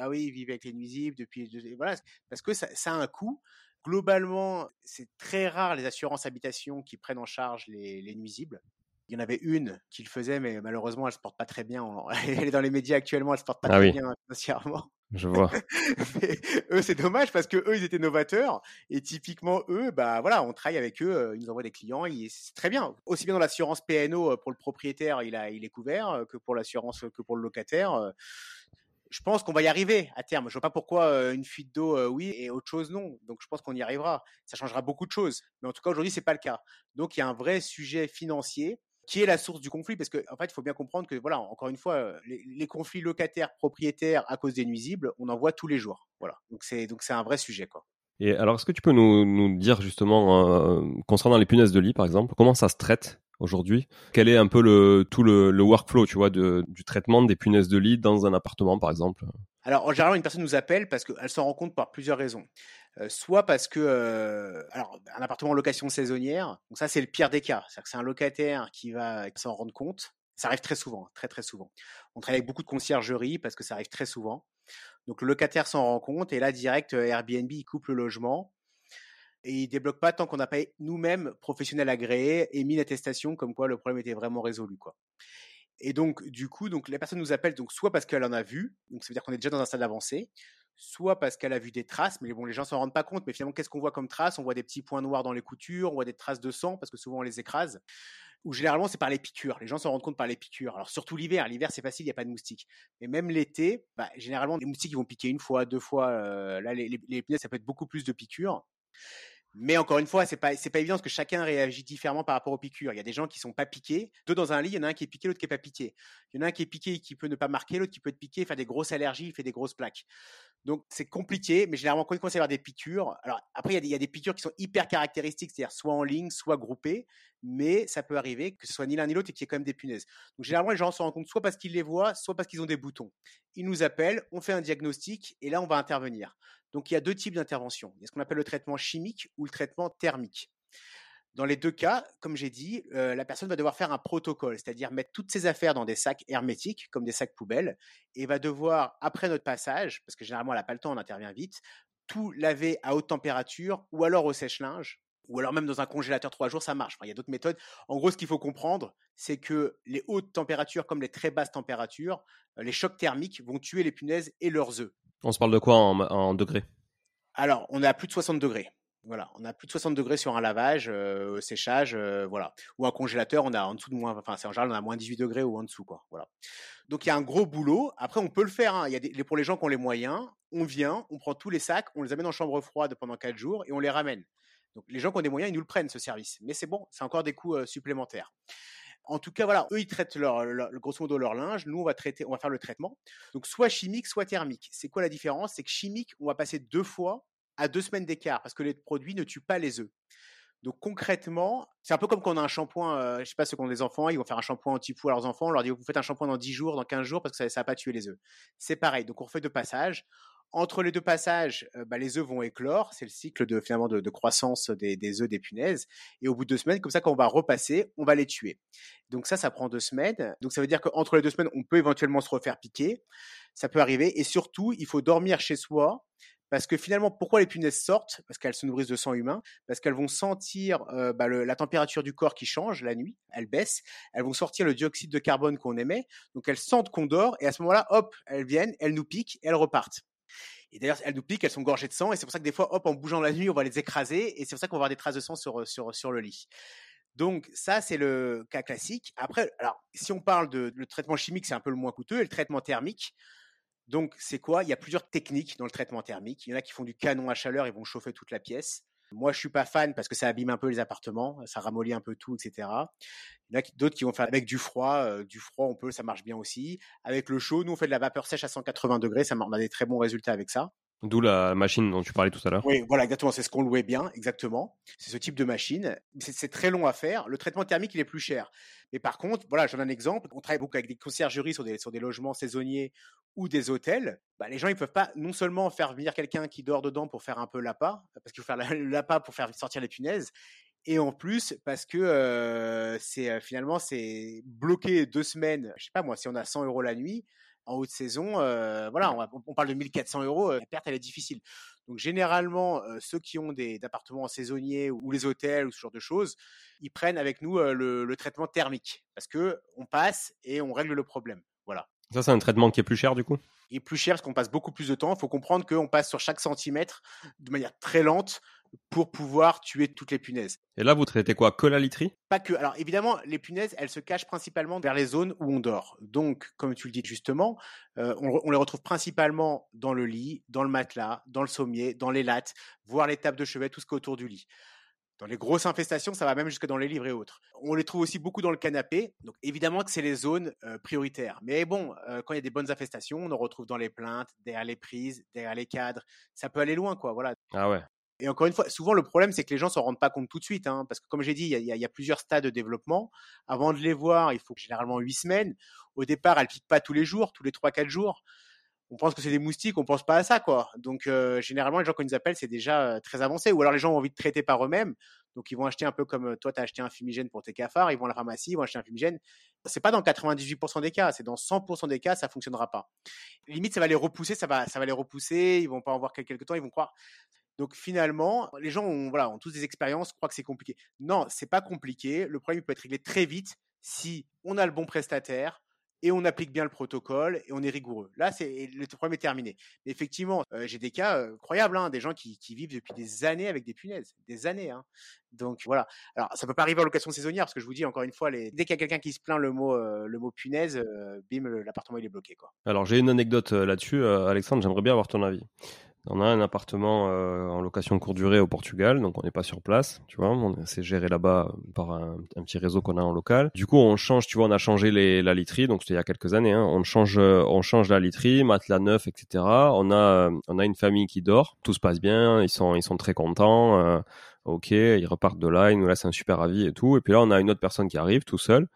ah oui, ils vivent avec les nuisibles depuis, voilà, parce que ça a un coût globalement, c'est très rare les assurances habitation qui prennent en charge les, nuisibles. Il y en avait une qui le faisait, mais malheureusement, elle se porte pas très bien. <laughs> Elle est dans les médias actuellement, elle se porte pas ah très bien financièrement. Je vois. <laughs> eux, c'est dommage parce que eux, ils étaient novateurs et typiquement eux, bah voilà, on travaille avec eux, euh, ils nous envoient des clients, c'est très bien. Aussi bien dans l'assurance PNO euh, pour le propriétaire, il a, il est couvert euh, que pour l'assurance que pour le locataire je pense qu'on va y arriver à terme. Je vois pas pourquoi une fuite d'eau, oui, et autre chose, non. Donc, je pense qu'on y arrivera. Ça changera beaucoup de choses. Mais en tout cas, aujourd'hui, c'est pas le cas. Donc, il y a un vrai sujet financier qui est la source du conflit, parce qu'en en fait, il faut bien comprendre que, voilà, encore une fois, les, conflits locataires, propriétaires à cause des nuisibles, on en voit tous les jours. Voilà. Donc, c'est donc c'est un vrai sujet, quoi. Et alors, est-ce que tu peux nous, dire justement, concernant les punaises de lit, par exemple, comment ça se traite aujourd'hui? Quel est un peu le, tout le, workflow, tu vois, du traitement des punaises de lit dans un appartement, par exemple? Alors, en général, une personne nous appelle parce qu'elle s'en rend compte par plusieurs raisons. Euh, soit parce que, euh, alors, un appartement en location saisonnière, donc ça, c'est le pire des cas. C'est-à-dire que c'est un locataire qui va s'en rendre compte. Ça arrive très souvent, très très souvent. On travaille avec beaucoup de conciergerie parce que ça arrive très souvent. Donc, le locataire s'en rend compte et là, direct, euh, Airbnb, il coupe le logement et il débloque pas tant qu'on n'a pas nous-mêmes professionnels agréés et mis l'attestation comme quoi le problème était vraiment résolu quoi. Et donc du coup donc la personne nous appelle donc soit parce qu'elle en a vu donc ça veut dire qu'on est déjà dans un stade avancé soit parce qu'elle a vu des traces mais bon les gens s'en rendent pas compte mais finalement qu'est-ce qu'on voit comme traces? On voit des petits points noirs dans les coutures on voit des traces de sang parce que souvent on les écrase ou généralement c'est par les piqûres. Les gens s'en rendent compte par les piqûres. Alors surtout l'hiver, l'hiver c'est facile, il n'y a pas de moustiques. Mais même l'été, bah, généralement les moustiques vont piquer une fois, deux fois. Euh, là les, les, les, ça peut être beaucoup plus de piqûres. Mais encore une fois, c'est pas c'est pas évident que chacun réagit différemment par rapport aux piqûres. Il y a des gens qui sont pas piqués. Deux dans un lit, il y en a un qui est piqué, l'autre qui est pas piqué. Il y en a un qui est piqué et qui peut ne pas marquer, l'autre qui peut être piqué, faire des grosses allergies, fait des grosses plaques. Donc c'est compliqué, mais généralement quand il commence à avoir des piqûres, alors après il y, a des, il y a des piqûres qui sont hyper caractéristiques, c'est-à-dire soit en ligne, soit groupées, mais ça peut arriver que ce soit ni l'un ni l'autre et qu'il y ait quand même des punaises. Donc généralement les gens se rendent compte soit parce qu'ils les voient, soit parce qu'ils ont des boutons. Ils nous appellent, on fait un diagnostic et là on va intervenir. Donc il y a deux types d'interventions. Il y a ce qu'on appelle le traitement chimique ou le traitement thermique. Dans les deux cas, comme j'ai dit, euh, la personne va devoir faire un protocole, c'est-à-dire mettre toutes ses affaires dans des sacs hermétiques, comme des sacs poubelles, et va devoir, après notre passage, parce que généralement elle n'a pas le temps, on intervient vite, tout laver à haute température ou alors au sèche-linge, ou alors même dans un congélateur trois jours, ça marche. il y a d'autres méthodes. En gros, ce qu'il faut comprendre, c'est que les hautes températures comme les très basses températures, euh, les chocs thermiques vont tuer les punaises et leurs œufs. On se parle de quoi en, degrés? Alors, on est à plus de 60 degrés. Voilà, on a plus de 60 degrés sur un lavage, euh, séchage, euh, voilà. Ou un congélateur, on a en dessous de moins, enfin, c'est en général, on a moins 18 degrés ou en dessous, quoi. Voilà. Donc il y a un gros boulot. Après, on peut le faire. Hein. Il y a des, pour les gens qui ont les moyens, on vient, on prend tous les sacs, on les amène en chambre froide pendant 4 jours et on les ramène. Donc les gens qui ont des moyens, ils nous le prennent ce service. Mais c'est bon, c'est encore des coûts euh, supplémentaires. En tout cas, voilà, eux, ils traitent leur, grosso modo leur linge. Nous, on va traiter, on va faire le traitement. Donc, soit chimique, soit thermique. C'est quoi la différence? C'est que chimique, on va passer deux fois à deux semaines d'écart parce que les produits ne tuent pas les œufs. Donc concrètement, c'est un peu comme quand on a un shampoing, euh, je sais pas ceux qui ont des enfants, ils vont faire un shampoing anti-poux à leurs enfants, on leur dit vous faites un shampoing dans 10 jours, dans 15 jours parce que ça, ne va pas tuer les œufs. C'est pareil, donc on fait deux passages. Entre les deux passages, euh, bah, les œufs vont éclore, c'est le cycle de finalement de, croissance des, des, œufs des punaises. Et au bout de deux semaines, comme ça, quand on va repasser, on va les tuer. Donc ça, ça prend deux semaines. Donc ça veut dire qu'entre les deux semaines, on peut éventuellement se refaire piquer. Ça peut arriver. Et surtout, il faut dormir chez soi parce que finalement, pourquoi les punaises sortent? Parce qu'elles se nourrissent de sang humain, parce qu'elles vont sentir euh, bah, la température du corps qui change la nuit, elles baissent, elles vont sortir le dioxyde de carbone qu'on émet, donc elles sentent qu'on dort, et à ce moment-là, hop, elles viennent, elles nous piquent, elles repartent. Et d'ailleurs, elles nous piquent, elles sont gorgées de sang, et c'est pour ça que des fois, hop, en bougeant la nuit, on va les écraser, et c'est pour ça qu'on va avoir des traces de sang sur, sur, sur le lit. Donc ça, c'est le cas classique. Après, alors si on parle de le traitement chimique, c'est un peu le moins coûteux, et le traitement thermique, donc, c'est quoi? Il y a plusieurs techniques dans le traitement thermique. Il y en a qui font du canon à chaleur, ils vont chauffer toute la pièce. Moi, je suis pas fan parce que ça abîme un peu les appartements, ça ramollit un peu tout, etc. Il y en a d'autres qui vont faire avec du froid. Euh, du froid, on peut, ça marche bien aussi. Avec le chaud, nous, on fait de la vapeur sèche à 180 degrés, ça, on a des très bons résultats avec ça. D'où la machine dont tu parlais tout à l'heure. Oui, voilà, exactement. C'est ce qu'on louait bien, exactement. C'est ce type de machine. C'est très long à faire. Le traitement thermique, il est plus cher. Mais par contre, voilà, j'en ai un exemple. On travaille beaucoup avec des conciergeries sur des, sur des logements saisonniers ou des hôtels. Bah, les gens, ils peuvent pas non seulement faire venir quelqu'un qui dort dedans pour faire un peu l'appât, parce qu'il faut faire <laughs> l'appât pour faire sortir les punaises, et en plus parce que euh, c'est euh, finalement c'est bloqué deux semaines. Je sais pas moi, si on a 100 euros la nuit, en haute saison, euh, voilà, on, parle de 1400 euros, euh, la perte elle est difficile. Donc généralement, euh, ceux qui ont des appartements saisonniers ou les hôtels ou ce genre de choses, ils prennent avec nous le, traitement thermique parce que on passe et on règle le problème. Voilà. Ça, c'est un traitement qui est plus cher du coup? Il est plus cher parce qu'on passe beaucoup plus de temps. Il faut comprendre qu'on passe sur chaque centimètre de manière très lente pour pouvoir tuer toutes les punaises. Et là, vous traitez quoi? Que la literie? Pas que. Alors évidemment, les punaises, elles se cachent principalement vers les zones où on dort. Donc, comme tu le dis justement, euh, on, les retrouve principalement dans le lit, dans le matelas, dans le sommier, dans les lattes, voire les tables de chevet, tout ce qui est autour du lit. Dans les grosses infestations, ça va même jusque dans les livres et autres. On les trouve aussi beaucoup dans le canapé. Donc évidemment que c'est les zones euh, prioritaires. Mais bon, euh, quand il y a des bonnes infestations, on en retrouve dans les plaintes, derrière les prises, derrière les cadres. Ça peut aller loin, quoi. Voilà. Ah ouais. Et encore une fois, souvent le problème, c'est que les gens s'en rendent pas compte tout de suite, hein, parce que comme j'ai dit, il y, a, plusieurs stades de développement. Avant de les voir, il faut généralement huit semaines. Au départ, elles piquent pas tous les jours, tous les trois, quatre jours. On pense que c'est des moustiques, on pense pas à ça, quoi. Donc euh, généralement, les gens ils nous appellent, c'est déjà euh, très avancé. Ou alors les gens ont envie de traiter par eux-mêmes, donc ils vont acheter un peu comme euh, toi, tu as acheté un fumigène pour tes cafards, ils vont à la pharmacie, ils vont acheter un fumigène. C'est pas dans 98% des cas, c'est dans 100% des cas, ça fonctionnera pas. Limite, ça va les repousser, ça va, ça va les repousser, ils vont pas en voir quelques temps, ils vont croire. Donc finalement, les gens ont, tous des expériences, croient que c'est compliqué. Non, c'est pas compliqué. Le problème peut être réglé très vite si on a le bon prestataire et on applique bien le protocole et on est rigoureux. Là, c'est le problème est terminé. Effectivement, euh, j'ai des cas euh, incroyables, hein, des gens qui, vivent depuis des années avec des punaises, des années. Hein. Donc voilà. Alors ça peut pas arriver en location saisonnière parce que je vous dis encore une fois, les... dès qu'il y a quelqu'un qui se plaint le mot euh, punaise, bim, l'appartement il est bloqué. Alors j'ai une anecdote là-dessus, Alexandre. J'aimerais bien avoir ton avis. On a un appartement euh, en location courte durée au Portugal, donc on n'est pas sur place, tu vois. On s'est géré là-bas euh, par un, petit réseau qu'on a en local. Du coup, on change, tu vois, on a changé la literie, donc c'était il y a quelques années. Hein. On change, on change la literie, matelas neuf, etc. On a, on a une famille qui dort, tout se passe bien, ils sont, ils sont très contents. Euh, ok, ils repartent de là, ils nous laissent un super avis et tout. Et puis là, on a une autre personne qui arrive tout seul.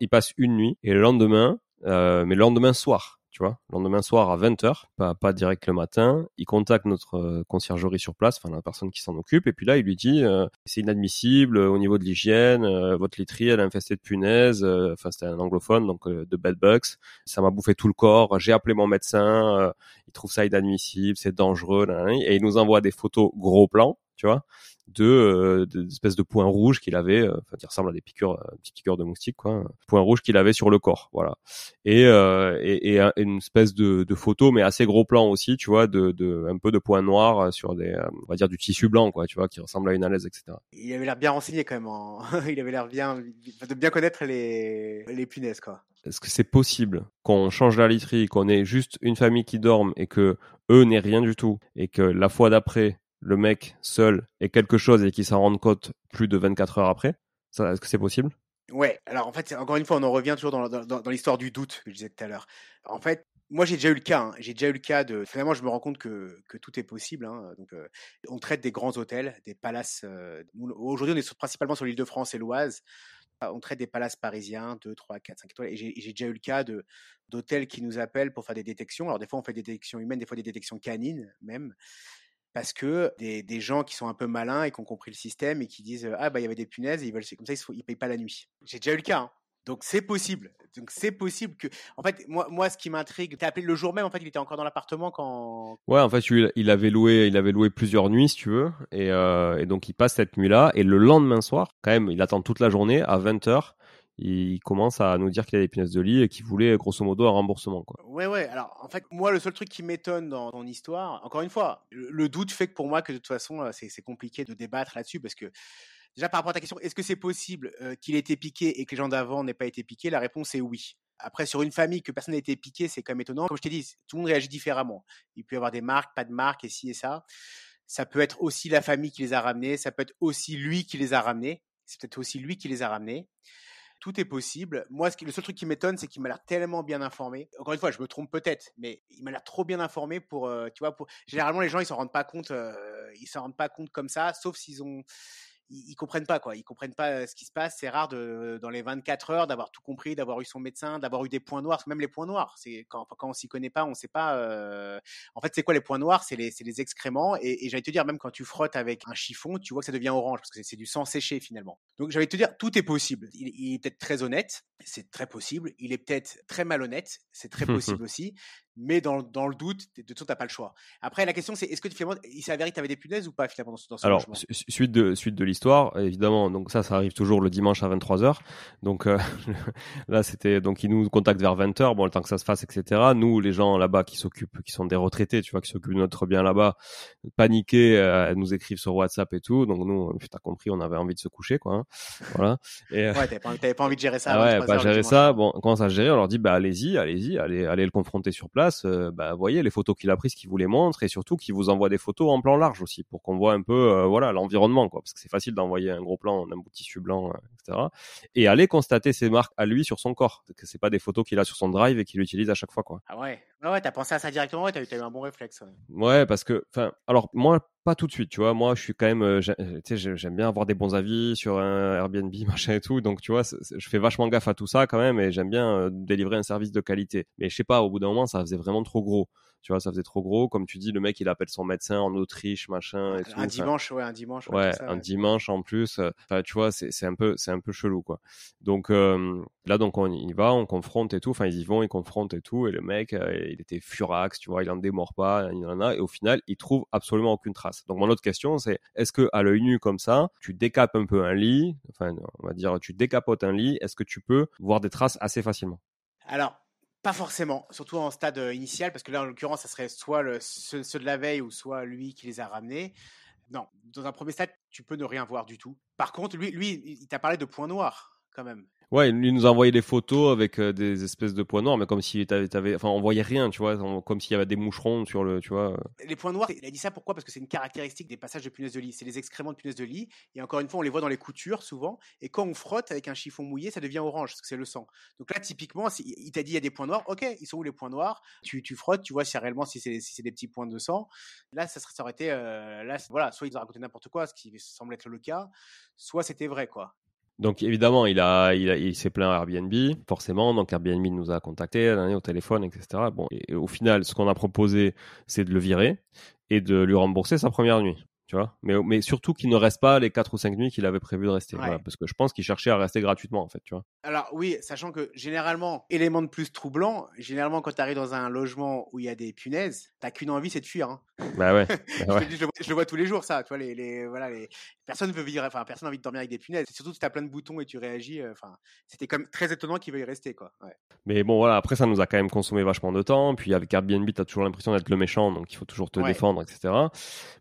Il passe une nuit et le lendemain, mais le lendemain soir tu vois, le lendemain soir à 20h, pas, pas direct le matin, il contacte notre euh, conciergerie sur place, enfin la personne qui s'en occupe, et puis là il lui dit euh, c'est inadmissible euh, au niveau de l'hygiène, votre literie elle est infestée de punaises, enfin c'était un anglophone donc de bedbugs, ça m'a bouffé tout le corps, j'ai appelé mon médecin, il trouve ça inadmissible, c'est dangereux, et il nous envoie des photos gros plans, tu vois, de, euh, d'espèces de points rouges qu'il avait, euh, enfin qui ressemblent à des piqûres, euh, petites piqûres de moustique, quoi, points rouges qu'il avait sur le corps, voilà. Et, euh, et, et, une espèce de, de photo, mais assez gros plan aussi, tu vois, de, de un peu de points noirs sur des, on va dire du tissu blanc, quoi, tu vois, qui ressemble à une alaise, etc. Il avait l'air bien renseigné quand même. En... <laughs> il avait l'air bien de bien connaître les les punaises, quoi. Est-ce que c'est possible qu'on change la literie, qu'on ait juste une famille qui dorme et que eux n'aient rien du tout et que la fois d'après le mec seul ait quelque chose et qu'il s'en rende compte plus de 24 heures après Est-ce que c'est possible? Ouais, alors en fait, encore une fois, on en revient toujours dans, l'histoire du doute que je disais tout à l'heure. En fait, moi j'ai déjà eu le cas, hein. j'ai déjà eu le cas de. Finalement, je me rends compte que, tout est possible. Hein. Donc, euh, on traite des grands hôtels, des palaces. Euh, aujourd'hui, on est principalement sur l'île de France et l'Oise. On traite des palaces parisiens, 2, 3, 4, 5 étoiles. Et j'ai déjà eu le cas d'hôtels qui nous appellent pour faire des détections. Alors des fois on fait des détections humaines, des fois des détections canines même parce que des, des, gens qui sont un peu malins et qui ont compris le système et qui disent ah bah il y avait des punaises et ils veulent c'est comme ça ils, ne payent pas la nuit. J'ai déjà eu le cas. Hein. Donc c'est possible. Donc c'est possible que, en fait, moi, moi, ce qui m'intrigue, t'as appelé le jour même. En fait, il était encore dans l'appartement quand. Ouais, en fait, il avait loué, il avait loué plusieurs nuits, si tu veux, et, euh, et donc il passe cette nuit-là, et le lendemain soir, quand même, il attend toute la journée à 20 h il commence à nous dire qu'il a des punaises de lit et qu'il voulait grosso modo un remboursement. Quoi. Ouais, ouais. Alors, en fait, moi, le seul truc qui m'étonne dans ton histoire, encore une fois, le, doute fait que pour moi, que de toute façon, euh, c'est compliqué de débattre là-dessus parce que déjà par rapport à ta question, est-ce que c'est possible euh, qu'il ait été piqué et que les gens d'avant n'aient pas été piqués? La réponse est oui. Après, sur une famille que personne n'a été piqué, c'est quand même étonnant. Comme je t'ai dit, tout le monde réagit différemment. Il peut y avoir des marques, pas de marques, et ci et ça. Ça peut être aussi la famille qui les a ramenés. Ça peut être aussi lui qui les a ramenés. C'est peut-être aussi lui qui les a ramenés tout est possible. Moi, le seul truc qui m'étonne, c'est qu'il m'a l'air tellement bien informé. Encore une fois, je me trompe peut-être, mais il m'a l'air trop bien informé pour, euh, tu vois, pour. Généralement, les gens, ils s'en rendent pas compte, euh, ils s'en rendent pas compte comme ça, sauf s'ils ont ils, comprennent pas quoi. Ils comprennent pas ce qui se passe. C'est rare de, dans les 24 heures d'avoir tout compris, d'avoir eu son médecin, d'avoir eu des points noirs. Même les points noirs, c'est quand, quand on s'y connaît pas, on sait pas. En fait, c'est quoi les points noirs? C'est les, les, excréments. Et, j'allais te dire, même quand tu frottes avec un chiffon, tu vois que ça devient orange parce que c'est du sang séché finalement. Donc j'allais te dire, tout est possible. Il, il est peut-être très honnête, c'est très possible. Il est peut-être très malhonnête, c'est très <laughs> possible aussi mais dans, dans, le doute, de toute façon, t'as pas le choix. Après, la question, c'est est-ce que finalement, il s'est avéré que tu avais des punaises ou pas finalement dans ce, Alors, suite de, suite de l'histoire, évidemment, donc ça, ça arrive toujours le dimanche à 23h. Donc euh, <laughs> là, c'était, donc ils nous contactent vers 20h, bon, le temps que ça se fasse, etc. Nous, les gens là-bas qui s'occupent, qui sont des retraités, tu vois, qui s'occupent de notre bien là-bas, paniqués, euh, nous écrivent sur WhatsApp et tout. Donc nous, t'as compris, on avait envie de se coucher, quoi. Hein. Voilà. Et, ouais, t'avais pas, pas, envie de gérer <laughs> ça. Ah ouais, pas gérer ça. Bon, on commence à gérer, on leur dit, bah allez-y, allez-y, allez, allez le confronter sur place euh, bah, voyez les photos qu'il a prises, qu'il vous les montre et surtout qu'il vous envoie des photos en plan large aussi pour qu'on voit un peu euh, voilà l'environnement quoi, parce que c'est facile d'envoyer un gros plan d'un bout de tissu blanc, euh, etc. Et aller constater ses marques à lui sur son corps, que c'est pas des photos qu'il a sur son drive et qu'il utilise à chaque fois quoi. Ah ouais, ouais, t'as pensé à ça directement, ouais, t'as eu, un bon réflexe. Ouais, parce que enfin, alors moi pas tout de suite, tu vois. Moi, je suis quand même, tu sais, j'aime bien avoir des bons avis sur un Airbnb, <laughs> machin et tout. Donc, tu vois, je fais vachement gaffe à tout ça quand même et j'aime bien délivrer un service de qualité. Mais je sais pas, au bout d'un moment, ça faisait vraiment trop gros tu vois, ça faisait trop gros. Comme tu dis, le mec, il appelle son médecin en Autriche, machin. Et un dimanche, ouais, un dimanche. Ouais, un dimanche en plus. Enfin, tu vois, c'est un peu, c'est un peu chelou, quoi. Donc là, donc on y va, on confronte et tout. Enfin, ils y vont, ils confrontent et tout. Et le mec, euh, il était furax, tu vois, il en démord pas, il en a. Et au final, il trouve absolument aucune trace. Donc mon autre question, c'est est-ce que à l'œil nu comme ça, tu décapes un peu un lit, enfin, on va dire, tu décapotes un lit, est-ce que tu peux voir des traces assez facilement? Alors, pas forcément, surtout en stade euh, initial, parce que là, en l'occurrence, ça serait soit le, ceux, de la veille ou soit lui qui les a ramenés. Non, dans un premier stade, tu peux ne rien voir du tout. Par contre, lui, lui il t'a parlé de points noirs, quand même. Ouais, il nous a envoyé des photos avec euh, des espèces de points noirs, mais comme si t'avais, t'avais, enfin, on voyait rien, tu vois, comme s'il y avait des moucherons sur le, tu vois. Les points noirs, il a dit ça pourquoi? Parce que c'est une caractéristique des passages de punaises de lit. C'est les excréments de punaises de lit. Et encore une fois, on les voit dans les coutures souvent. Et quand on frotte avec un chiffon mouillé, ça devient orange, parce que c'est le sang. Donc là, typiquement, il t'a dit il y a des points noirs. Ok, ils sont où les points noirs? Tu, tu frottes, tu vois si réellement si c'est, si c'est des petits points de sang. Là, ça, serait, ça aurait été, euh, là, voilà, soit ils ont raconté n'importe quoi, ce qui semble être le cas, soit c'était vrai, quoi. Donc évidemment, il a, il, il s'est plaint à Airbnb, forcément. Donc Airbnb nous a contacté au téléphone, etc. Bon, et, au final, ce qu'on a proposé, c'est de le virer et de lui rembourser sa première nuit. Tu vois mais, mais surtout qu'il ne reste pas les 4 ou 5 nuits qu'il avait prévu de rester. parce que je pense qu'il cherchait à rester gratuitement, en fait. Tu vois Alors oui, sachant que généralement, élément de plus troublant, généralement quand tu arrives dans un logement où il y a des punaises, t'as qu'une envie, c'est de fuir. Hein. Bah ouais. <laughs> Bah je, le vois, je, le vois, tous les jours ça. Tu vois, les, les voilà, les... personne veut vivre, enfin personne n'a envie de dormir avec des punaises. Surtout si t'as plein de boutons et tu réagis. Euh, enfin, c'était comme très étonnant qu'il veuille rester quoi. Ouais. Mais bon voilà, après ça nous a quand même consommé vachement de temps. Puis avec Airbnb, t'as toujours l'impression d'être le méchant, donc il faut toujours te défendre, etc.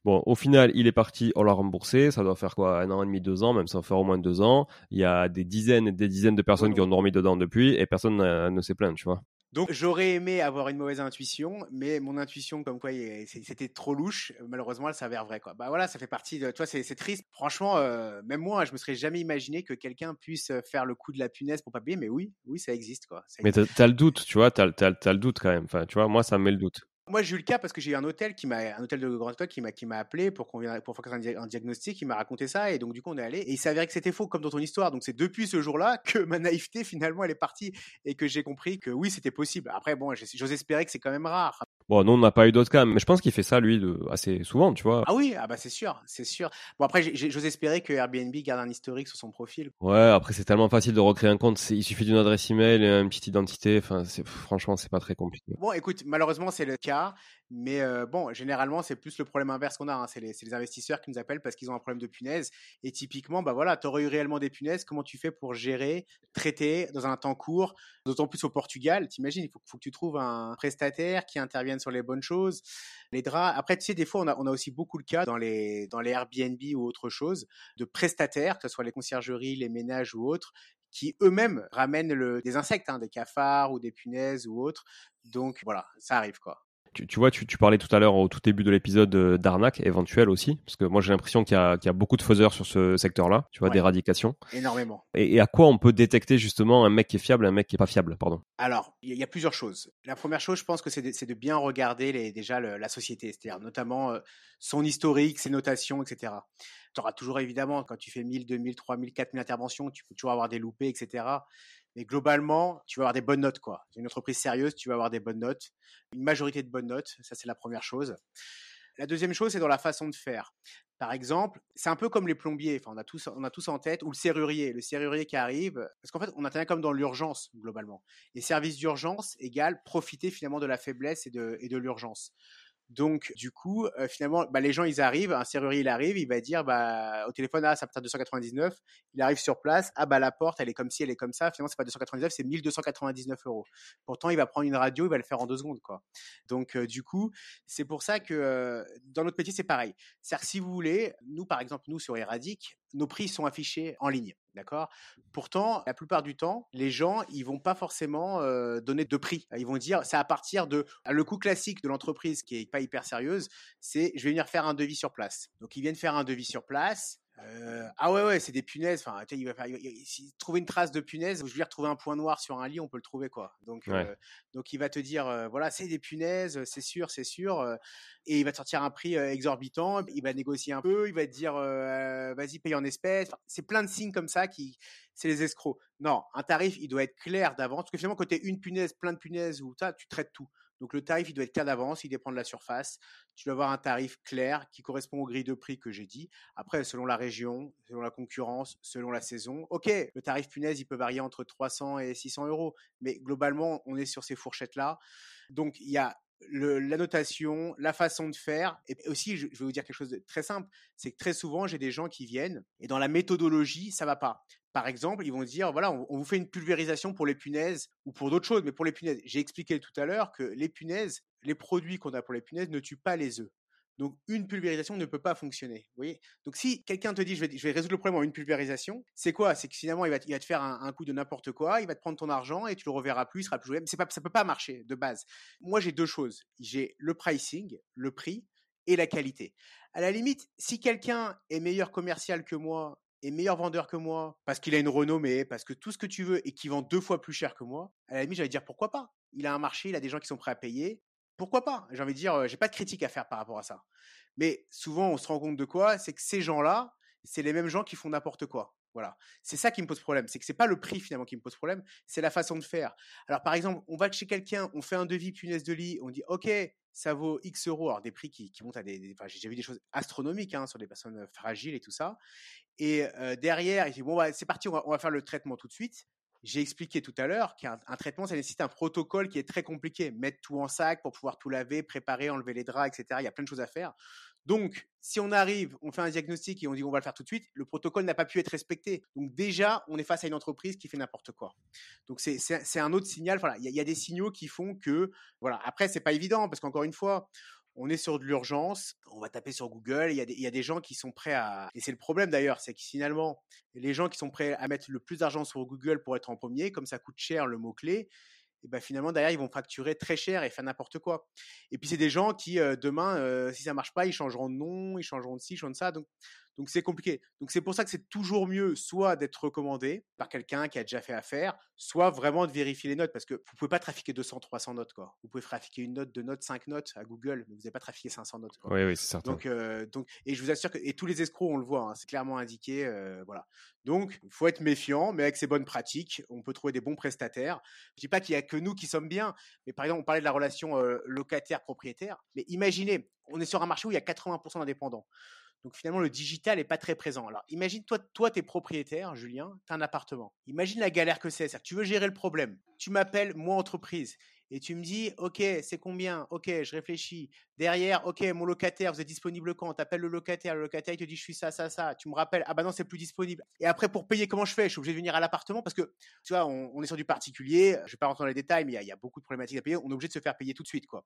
Bon, au final, il est parti, on l'a remboursé. Ça doit faire quoi, un an et demi, deux ans, même ça va faire au moins deux ans. Il y a des dizaines et des dizaines de personnes qui ont dormi dedans depuis et personne ne s'est plaint, tu vois. Donc j'aurais aimé avoir une mauvaise intuition, mais mon intuition comme quoi c'était trop louche, malheureusement elle s'avère vraie quoi. Bah voilà, ça fait partie de, toi c'est triste. Franchement, euh, même moi, je me serais jamais imaginé que quelqu'un puisse faire le coup de la punaise pour pas payer, mais oui, oui ça existe quoi. Ça mais t'as le doute, tu vois, t'as as, le doute quand même. Enfin, tu vois, moi ça me met le doute. Moi, j'ai eu le cas parce que j'ai eu un hôtel qui m'a, un hôtel de Grand Hôtel qui m'a, appelé pour qu'on pour faire un, un, diagnostic, il m'a raconté ça et donc du coup on est allé et il s'avérait que c'était faux comme dans ton histoire. Donc c'est depuis ce jour-là que ma naïveté finalement elle est partie et que j'ai compris que oui c'était possible. Après bon, j'ose espérer que c'est quand même rare. Bon, nous on n'a pas eu d'autres cas, mais je pense qu'il fait ça lui de, assez souvent, tu vois. Ah oui, ah bah c'est sûr, c'est sûr. Bon après, j'ose espérer que Airbnb garde un historique sur son profil. Ouais, après c'est tellement facile de recréer un compte, il suffit d'une adresse email et une petite identité. Enfin, franchement, c'est pas très compliqué. Bon, écoute, malheureusement c'est le cas. Mais bon, généralement, c'est plus le problème inverse qu'on a. Hein. C'est les, investisseurs qui nous appellent parce qu'ils ont un problème de punaises. Et typiquement, bah voilà, tu aurais eu réellement des punaises. Comment tu fais pour gérer, traiter dans un temps court, d'autant plus au Portugal? T'imagines, il faut, que tu trouves un prestataire qui intervienne sur les bonnes choses. Les draps. Après, tu sais, des fois, on a, a aussi beaucoup le cas dans les, dans les Airbnb ou autre chose de prestataires, que ce soit les conciergeries, les ménages ou autres, qui eux-mêmes ramènent des insectes, hein, des cafards ou des punaises ou autres. Donc voilà, ça arrive quoi. Tu, tu, vois, tu, tu, parlais tout à l'heure au tout début de l'épisode euh, d'arnaque éventuelle aussi, parce que moi j'ai l'impression qu'il y, qu y, a beaucoup de faiseurs sur ce secteur-là, tu vois, ouais, d'éradication. Énormément. Et, et, à quoi on peut détecter justement un mec qui est fiable et un mec qui est pas fiable, pardon? Alors, il y, a plusieurs choses. La première chose, je pense que c'est de, de, bien regarder les, déjà le, la société, c'est-à-dire notamment euh, son historique, ses notations, etc. Tu auras toujours évidemment, quand tu fais 1000, 2000, 3000, 4000 interventions, tu peux toujours avoir des loupés, etc. Mais globalement, tu vas avoir des bonnes notes, quoi. Une entreprise sérieuse, tu vas avoir des bonnes notes. Une majorité de bonnes notes, ça c'est la première chose. La deuxième chose, c'est dans la façon de faire. Par exemple, c'est un peu comme les plombiers. Enfin, on a tous, on a tous en tête, ou le serrurier, le serrurier qui arrive, parce qu'en fait, on intervient comme dans l'urgence globalement. Et service d'urgence égale profiter finalement de la faiblesse et de, et de l'urgence. Donc, du coup, euh, finalement, bah, les gens, ils arrivent, un serrurier, il arrive, il va dire bah, au téléphone, ah, ça être 299. Il arrive sur place, ah, bah, la porte, elle est comme ci, elle est comme ça. Finalement, c'est pas 299, c'est 1299 euros. Pourtant, il va prendre une radio, il va le faire en deux secondes, quoi. Donc, euh, du coup, c'est pour ça que euh, dans notre métier, c'est pareil. C'est-à-dire, si vous voulez, nous, par exemple, nous, sur Eradic, nos prix sont affichés en ligne. D'accord? Pourtant, la plupart du temps, les gens, ils vont pas forcément donner de prix. Ils vont dire, c'est à partir de. Le coût classique de l'entreprise qui est pas hyper sérieuse, c'est je vais venir faire un devis sur place. Donc, ils viennent faire un devis sur place. Euh, ah ouais ouais c'est des punaises enfin il va faire il, il, il, trouver une trace de punaise je veux dire trouver un point noir sur un lit on peut le trouver quoi. Donc ouais. euh, donc il va te dire euh, voilà c'est des punaises c'est sûr c'est sûr et il va te sortir un prix exorbitant il va négocier un peu il va te dire vas-y paye en espèces enfin, c'est plein de signes comme ça qui c'est les escrocs. Non un tarif il doit être clair d'avance parce que finalement quand tu es une punaise plein de punaises ou ça tu traites tout donc le tarif, il doit être clair d'avance, il dépend de la surface. Tu dois avoir un tarif clair qui correspond aux grilles de prix que j'ai dit. Après, selon la région, selon la concurrence, selon la saison, ok, le tarif punaise, il peut varier entre 300 et 600 euros, mais globalement, on est sur ces fourchettes-là. Donc il y a la notation, la façon de faire. Et aussi, je, je vais vous dire quelque chose de très simple, c'est que très souvent, j'ai des gens qui viennent et dans la méthodologie, ça va pas. Par exemple, ils vont dire, voilà, on, vous fait une pulvérisation pour les punaises ou pour d'autres choses, mais pour les punaises. J'ai expliqué tout à l'heure que les punaises, les produits qu'on a pour les punaises ne tuent pas les œufs. Donc, une pulvérisation ne peut pas fonctionner. Vous voyez Donc, si quelqu'un te dit, je vais, résoudre le problème en une pulvérisation, c'est quoi? C'est que finalement, il va, te faire un, un coup de n'importe quoi, il va te prendre ton argent et tu le reverras plus, il sera plus joué. C'est pas, ça peut pas marcher de base. Moi, j'ai deux choses. J'ai le pricing, le prix et la qualité. À la limite, si quelqu'un est meilleur commercial que moi est meilleur vendeur que moi, parce qu'il a une renommée, parce que tout ce que tu veux et qui vend deux fois plus cher que moi, à la limite, j'allais dire pourquoi pas? Il a un marché, il a des gens qui sont prêts à payer. Pourquoi pas? J'ai envie de dire, j'ai pas de critique à faire par rapport à ça. Mais souvent, on se rend compte de quoi? C'est que ces gens-là, c'est les mêmes gens qui font n'importe quoi. Voilà. C'est ça qui me pose problème. C'est que c'est pas le prix finalement qui me pose problème, c'est la façon de faire. Alors par exemple, on va chez quelqu'un, on fait un devis punaise de lit, on dit OK, ça vaut X euros. Alors des prix qui, montent à des, enfin, j'ai déjà vu des choses astronomiques hein, sur des personnes fragiles et tout ça. Et derrière, il dit bon bah, c'est parti, on va faire le traitement tout de suite. j'ai expliqué tout à l'heure qu'un traitement, ça nécessite un protocole qui est très compliqué. Mettre tout en sac pour pouvoir tout laver, préparer, enlever les draps, etc. Il y a plein de choses à faire. Donc, si on arrive, on fait un diagnostic et on dit on va le faire tout de suite, le protocole n'a pas pu être respecté. Donc déjà, on est face à une entreprise qui fait n'importe quoi. Donc c'est un autre signal. Il y, a des signaux qui font que voilà. Après, c'est pas évident parce qu'encore une fois, on est sur de l'urgence, on va taper sur Google, il y, a des, gens qui sont prêts à... Et c'est le problème d'ailleurs, c'est que finalement, les gens qui sont prêts à mettre le plus d'argent sur Google pour être en premier, comme ça coûte cher le mot-clé, et ben finalement derrière ils vont facturer très cher et faire n'importe quoi. Et puis c'est des gens qui euh, demain, euh, si ça marche pas, ils changeront de nom, ils changeront de ci, ils changeront de ça. Donc donc c'est compliqué. Donc c'est pour ça que c'est toujours mieux soit d'être recommandé par quelqu'un qui a déjà fait affaire, soit vraiment de vérifier les notes parce que vous pouvez pas trafiquer 200, 300 notes quoi. Vous pouvez trafiquer une note, deux notes, cinq notes à Google, mais vous n'avez pas trafiqué 500 notes. Oui oui c'est certain. Donc euh, donc et je vous assure que et tous les escrocs on le voit, hein, c'est clairement indiqué, euh, voilà. Donc il faut être méfiant, mais avec ces bonnes pratiques, on peut trouver des bons prestataires. Je dis pas qu'il y a que nous qui sommes bien, mais par exemple on parlait de la relation euh, locataire-propriétaire, mais imaginez, on est sur un marché où il y a 80% d'indépendants. Donc finalement, le digital n'est pas très présent. Alors imagine, toi, toi, es propriétaire, Julien, tu as un appartement. Imagine la galère que c'est. Tu veux gérer le problème. Tu m'appelles, moi, entreprise et tu me dis, OK, c'est combien? OK, je réfléchis. Derrière, OK, mon locataire, vous êtes disponible quand? Tu appelles le locataire, le locataire, il te dit, je suis ça, ça, ça. Tu me rappelles, ah bah non, c'est plus disponible. Et après, pour payer, comment je fais? Je suis obligé de venir à l'appartement parce que, tu vois, on, est sur du particulier. Je vais pas rentrer dans les détails, mais il y, a beaucoup de problématiques à payer. On est obligé de se faire payer tout de suite, quoi.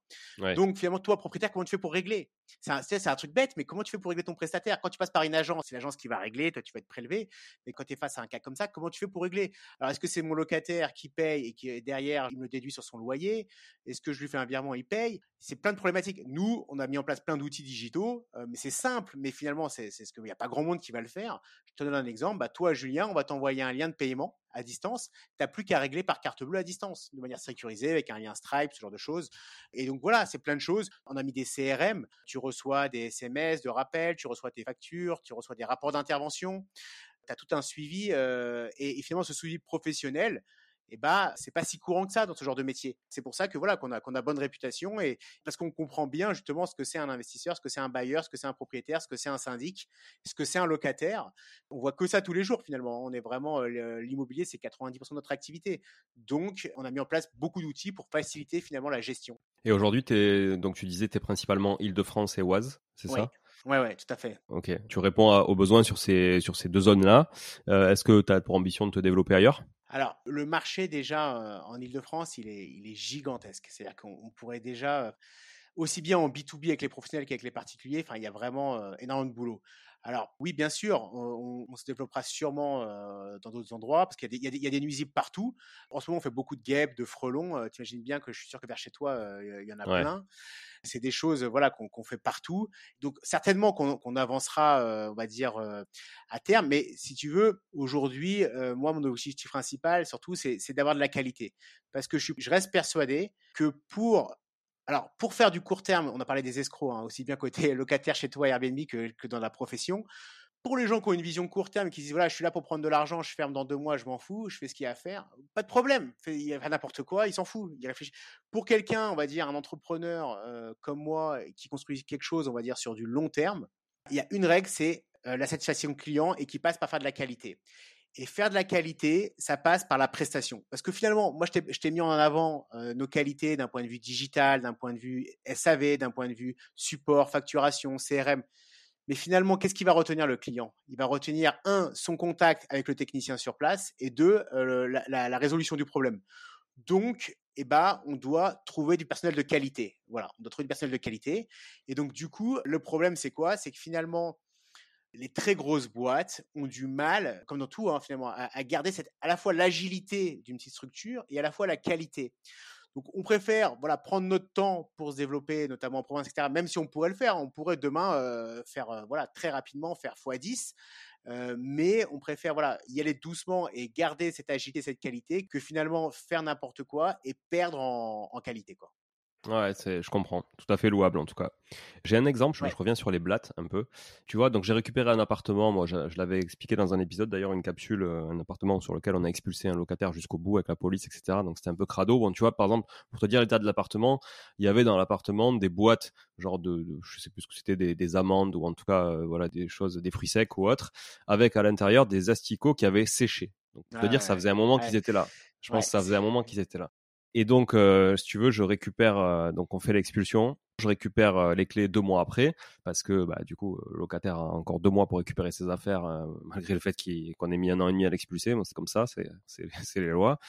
Donc, finalement, toi, propriétaire, comment tu fais pour régler? C'est un, un, truc bête, mais comment tu fais pour régler ton prestataire? Quand tu passes par une agence, c'est l'agence qui va régler, toi, tu vas être prélevé. Mais quand tu es face à un cas comme ça, comment tu fais pour régler? Alors, est-ce que c'est mon locataire qui paye et qui, derrière, il me déduit sur son loyer? Est-ce que je lui fais un virement, il paye. C'est plein de problématiques. Nous, on a mis en place plein d'outils digitaux, euh, mais c'est simple. Mais finalement, c'est ce qu'il n'y a pas grand monde qui va le faire. Je te donne un exemple. Bah, toi, Julien, on va t'envoyer un lien de paiement à distance. Tu n'as plus qu'à régler par carte bleue à distance, de manière sécurisée, avec un lien Stripe, ce genre de choses. Et donc voilà, c'est plein de choses. On a mis des CRM. Tu reçois des SMS de rappel, tu reçois tes factures, tu reçois des rapports d'intervention. Tu as tout un suivi euh, et finalement ce suivi professionnel, et bah c'est pas si courant que ça dans ce genre de métier. C'est pour ça que voilà qu'on a qu'on a bonne réputation et parce qu'on comprend bien justement ce que c'est un investisseur, ce que c'est un bailleur, ce que c'est un propriétaire, ce que c'est un syndic, ce que c'est un locataire. On voit que ça tous les jours finalement. On est vraiment l'immobilier, c'est 90% de notre activité. Donc on a mis en place beaucoup d'outils pour faciliter finalement la gestion. Et aujourd'hui, donc tu disais, tu es principalement Île-de-France et Oise, c'est ça? Ouais, ouais, tout à fait. Ok. Tu réponds aux besoins sur ces, sur ces deux zones-là. Euh, est-ce que tu as pour ambition de te développer ailleurs? Alors, le marché déjà en Ile-de-France, il est, il est gigantesque. C'est-à-dire qu'on pourrait déjà, aussi bien en B2B avec les professionnels qu'avec les particuliers, il y a vraiment énormément de boulot. Alors oui, bien sûr, on, se développera sûrement dans d'autres endroits parce qu'il y, y, a des nuisibles partout. En ce moment, on fait beaucoup de guêpes, de frelons. tu imagines bien que je suis sûr que vers chez toi, il y en a plein. C'est des choses voilà qu'on fait partout. Donc certainement qu'on avancera, on va dire à terme. Mais si tu veux, aujourd'hui, moi mon objectif principal surtout, c'est d'avoir de la qualité parce que je, je reste persuadé que pour alors, pour faire du court terme, on a parlé des escrocs, hein, aussi bien côté <laughs> locataire chez toi Airbnb que, que, dans la profession. Pour les gens qui ont une vision court terme, qui disent voilà, je suis là pour prendre de l'argent, je ferme dans deux mois, je m'en fous, je fais ce qu'il y a à faire, pas de problème. Il a n'importe quoi, il s'en fout. Il réfléchit. Pour quelqu'un, on va dire un entrepreneur euh, comme moi qui construit quelque chose, on va dire sur du long terme, il y a une règle, c'est euh, la satisfaction client et qui passe par faire de la qualité. Et faire de la qualité, ça passe par la prestation. Parce que finalement, moi, je t'ai mis en avant euh, nos qualités d'un point de vue digital, d'un point de vue SAV, d'un point de vue support, facturation, CRM. Mais finalement, qu'est-ce qui va retenir le client? Il va retenir, un, son contact avec le technicien sur place, et deux, euh, la, la, résolution du problème. Donc, eh ben, on doit trouver du personnel de qualité. Voilà, on doit trouver du personnel de qualité. Et donc, du coup, le problème, c'est quoi? C'est que finalement, les très grosses boîtes ont du mal, comme dans tout hein, finalement, à, garder cette, à la fois l'agilité d'une petite structure et à la fois la qualité. Donc on préfère voilà prendre notre temps pour se développer, notamment en province, etc. Même si on pourrait le faire, on pourrait demain euh, faire euh, voilà très rapidement faire x10. Euh, mais on préfère voilà y aller doucement et garder cette agilité, cette qualité, que finalement faire n'importe quoi et perdre en, en qualité quoi. Ouais, c'est, je comprends. Tout à fait louable en tout cas. J'ai un exemple, je, reviens sur les blattes un peu. Tu vois, donc j'ai récupéré un appartement, moi je, l'avais expliqué dans un épisode d'ailleurs, une capsule, euh, un appartement sur lequel on a expulsé un locataire jusqu'au bout avec la police, etc. Donc c'était un peu crado. Bon, tu vois, par exemple, pour te dire l'état de l'appartement, il y avait dans l'appartement des boîtes, genre de, je sais plus ce que c'était, des, des, amandes ou en tout cas, euh, voilà, des choses, des fruits secs ou autres, avec à l'intérieur des asticots qui avaient séché. Donc, pour te dire, ça faisait un moment qu'ils étaient là. Je pense que ça faisait un moment qu'ils étaient là. Et donc, si tu veux, je récupère, donc on fait l'expulsion, je récupère les clés deux mois après, parce que bah, du coup, le locataire a encore deux mois pour récupérer ses affaires, <laughs> malgré le fait qu'on ait mis un an et demi à l'expulser. c'est comme ça, <laughs> c'est les lois.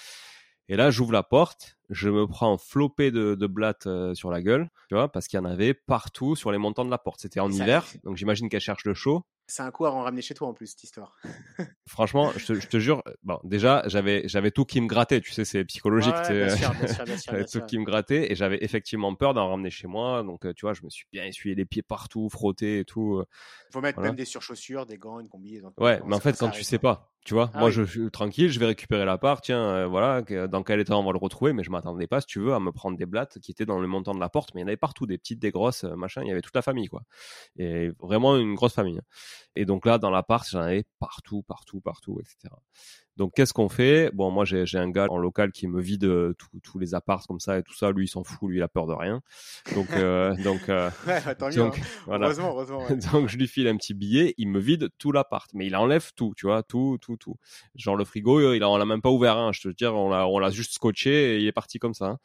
Et là, j'ouvre la porte, je me prends flopé de, de blattes sur la gueule, tu vois, parce qu'il y en avait partout sur les montants de la porte. C'était en hiver, donc j'imagine qu'elle cherche le chaud. C'est un coup à en ramener chez toi en plus, cette histoire. <laughs> Franchement, je te, je te, jure, bon, déjà, j'avais, j'avais tout qui me grattait, tu sais, c'est psychologique. Ouais, bien sûr, bien sûr, <laughs> bien sûr, tout qui me grattait et j'avais effectivement peur d'en ramener chez moi. Donc, euh, tu vois, je me suis bien essuyé les pieds partout, frotté et tout. Il faut mettre même des surchaussures, des gants, une combinaison. Ouais, mais en fait, quand tu sais pas, tu vois, ah moi, je suis tranquille, je vais récupérer la part, tiens, euh, voilà, dans quel état on va le retrouver, mais je m'attendais pas, si tu veux, à me prendre des blattes qui étaient dans le montant de la porte, mais il y en avait partout, des petites, des grosses, euh, machin, il y avait toute la famille, quoi. Et vraiment une grosse famille. Et donc là, dans l'appart, j'en avais partout, partout, partout, etc. Donc qu'est-ce qu'on fait? Bon, moi j'ai un gars en local qui me vide euh, tous les apparts comme ça et tout ça. Lui, il s'en fout, lui, il a peur de rien. Donc euh, <laughs> donc, euh, donc hein. voilà. heureusement, heureusement. <laughs> donc je lui file un petit billet, il me vide tout l'appart, mais il enlève tout, tu vois, tout, tout, tout. Genre le frigo, il a, on l'a même pas ouvert. Hein, je te dire, on l'a on l'a juste scotché et il est parti comme ça. Hein.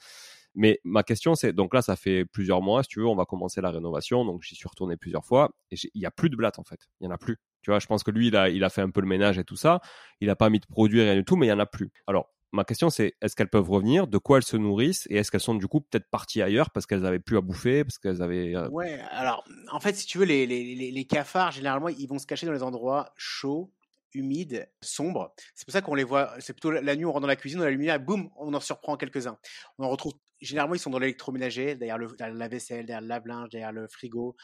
Mais ma question, c'est donc là, ça fait plusieurs mois, si tu veux, on va commencer la rénovation. Donc j'y suis retourné plusieurs fois et il y a plus de blattes en fait. Il y en a plus. Tu vois, je pense que lui, il a, a fait un peu le ménage et tout ça. Il n'a pas mis de produits, rien du tout, mais il y en a plus. Alors, ma question, c'est est-ce qu'elles peuvent revenir? De quoi elles se nourrissent? Et est-ce qu'elles sont du coup peut-être parties ailleurs parce qu'elles avaient plus à bouffer Parce qu'elles avaient. Euh ouais, alors, en fait, si tu veux, les, cafards, généralement, ils vont se cacher dans les endroits chauds humides, sombres. C'est pour ça qu'on les voit, c'est plutôt la nuit, on rentre dans la cuisine, dans la lumière, boum, on en surprend quelques-uns. On en retrouve, généralement, ils sont dans l'électroménager, derrière, le, la vaisselle, derrière le lave-linge, derrière le frigo,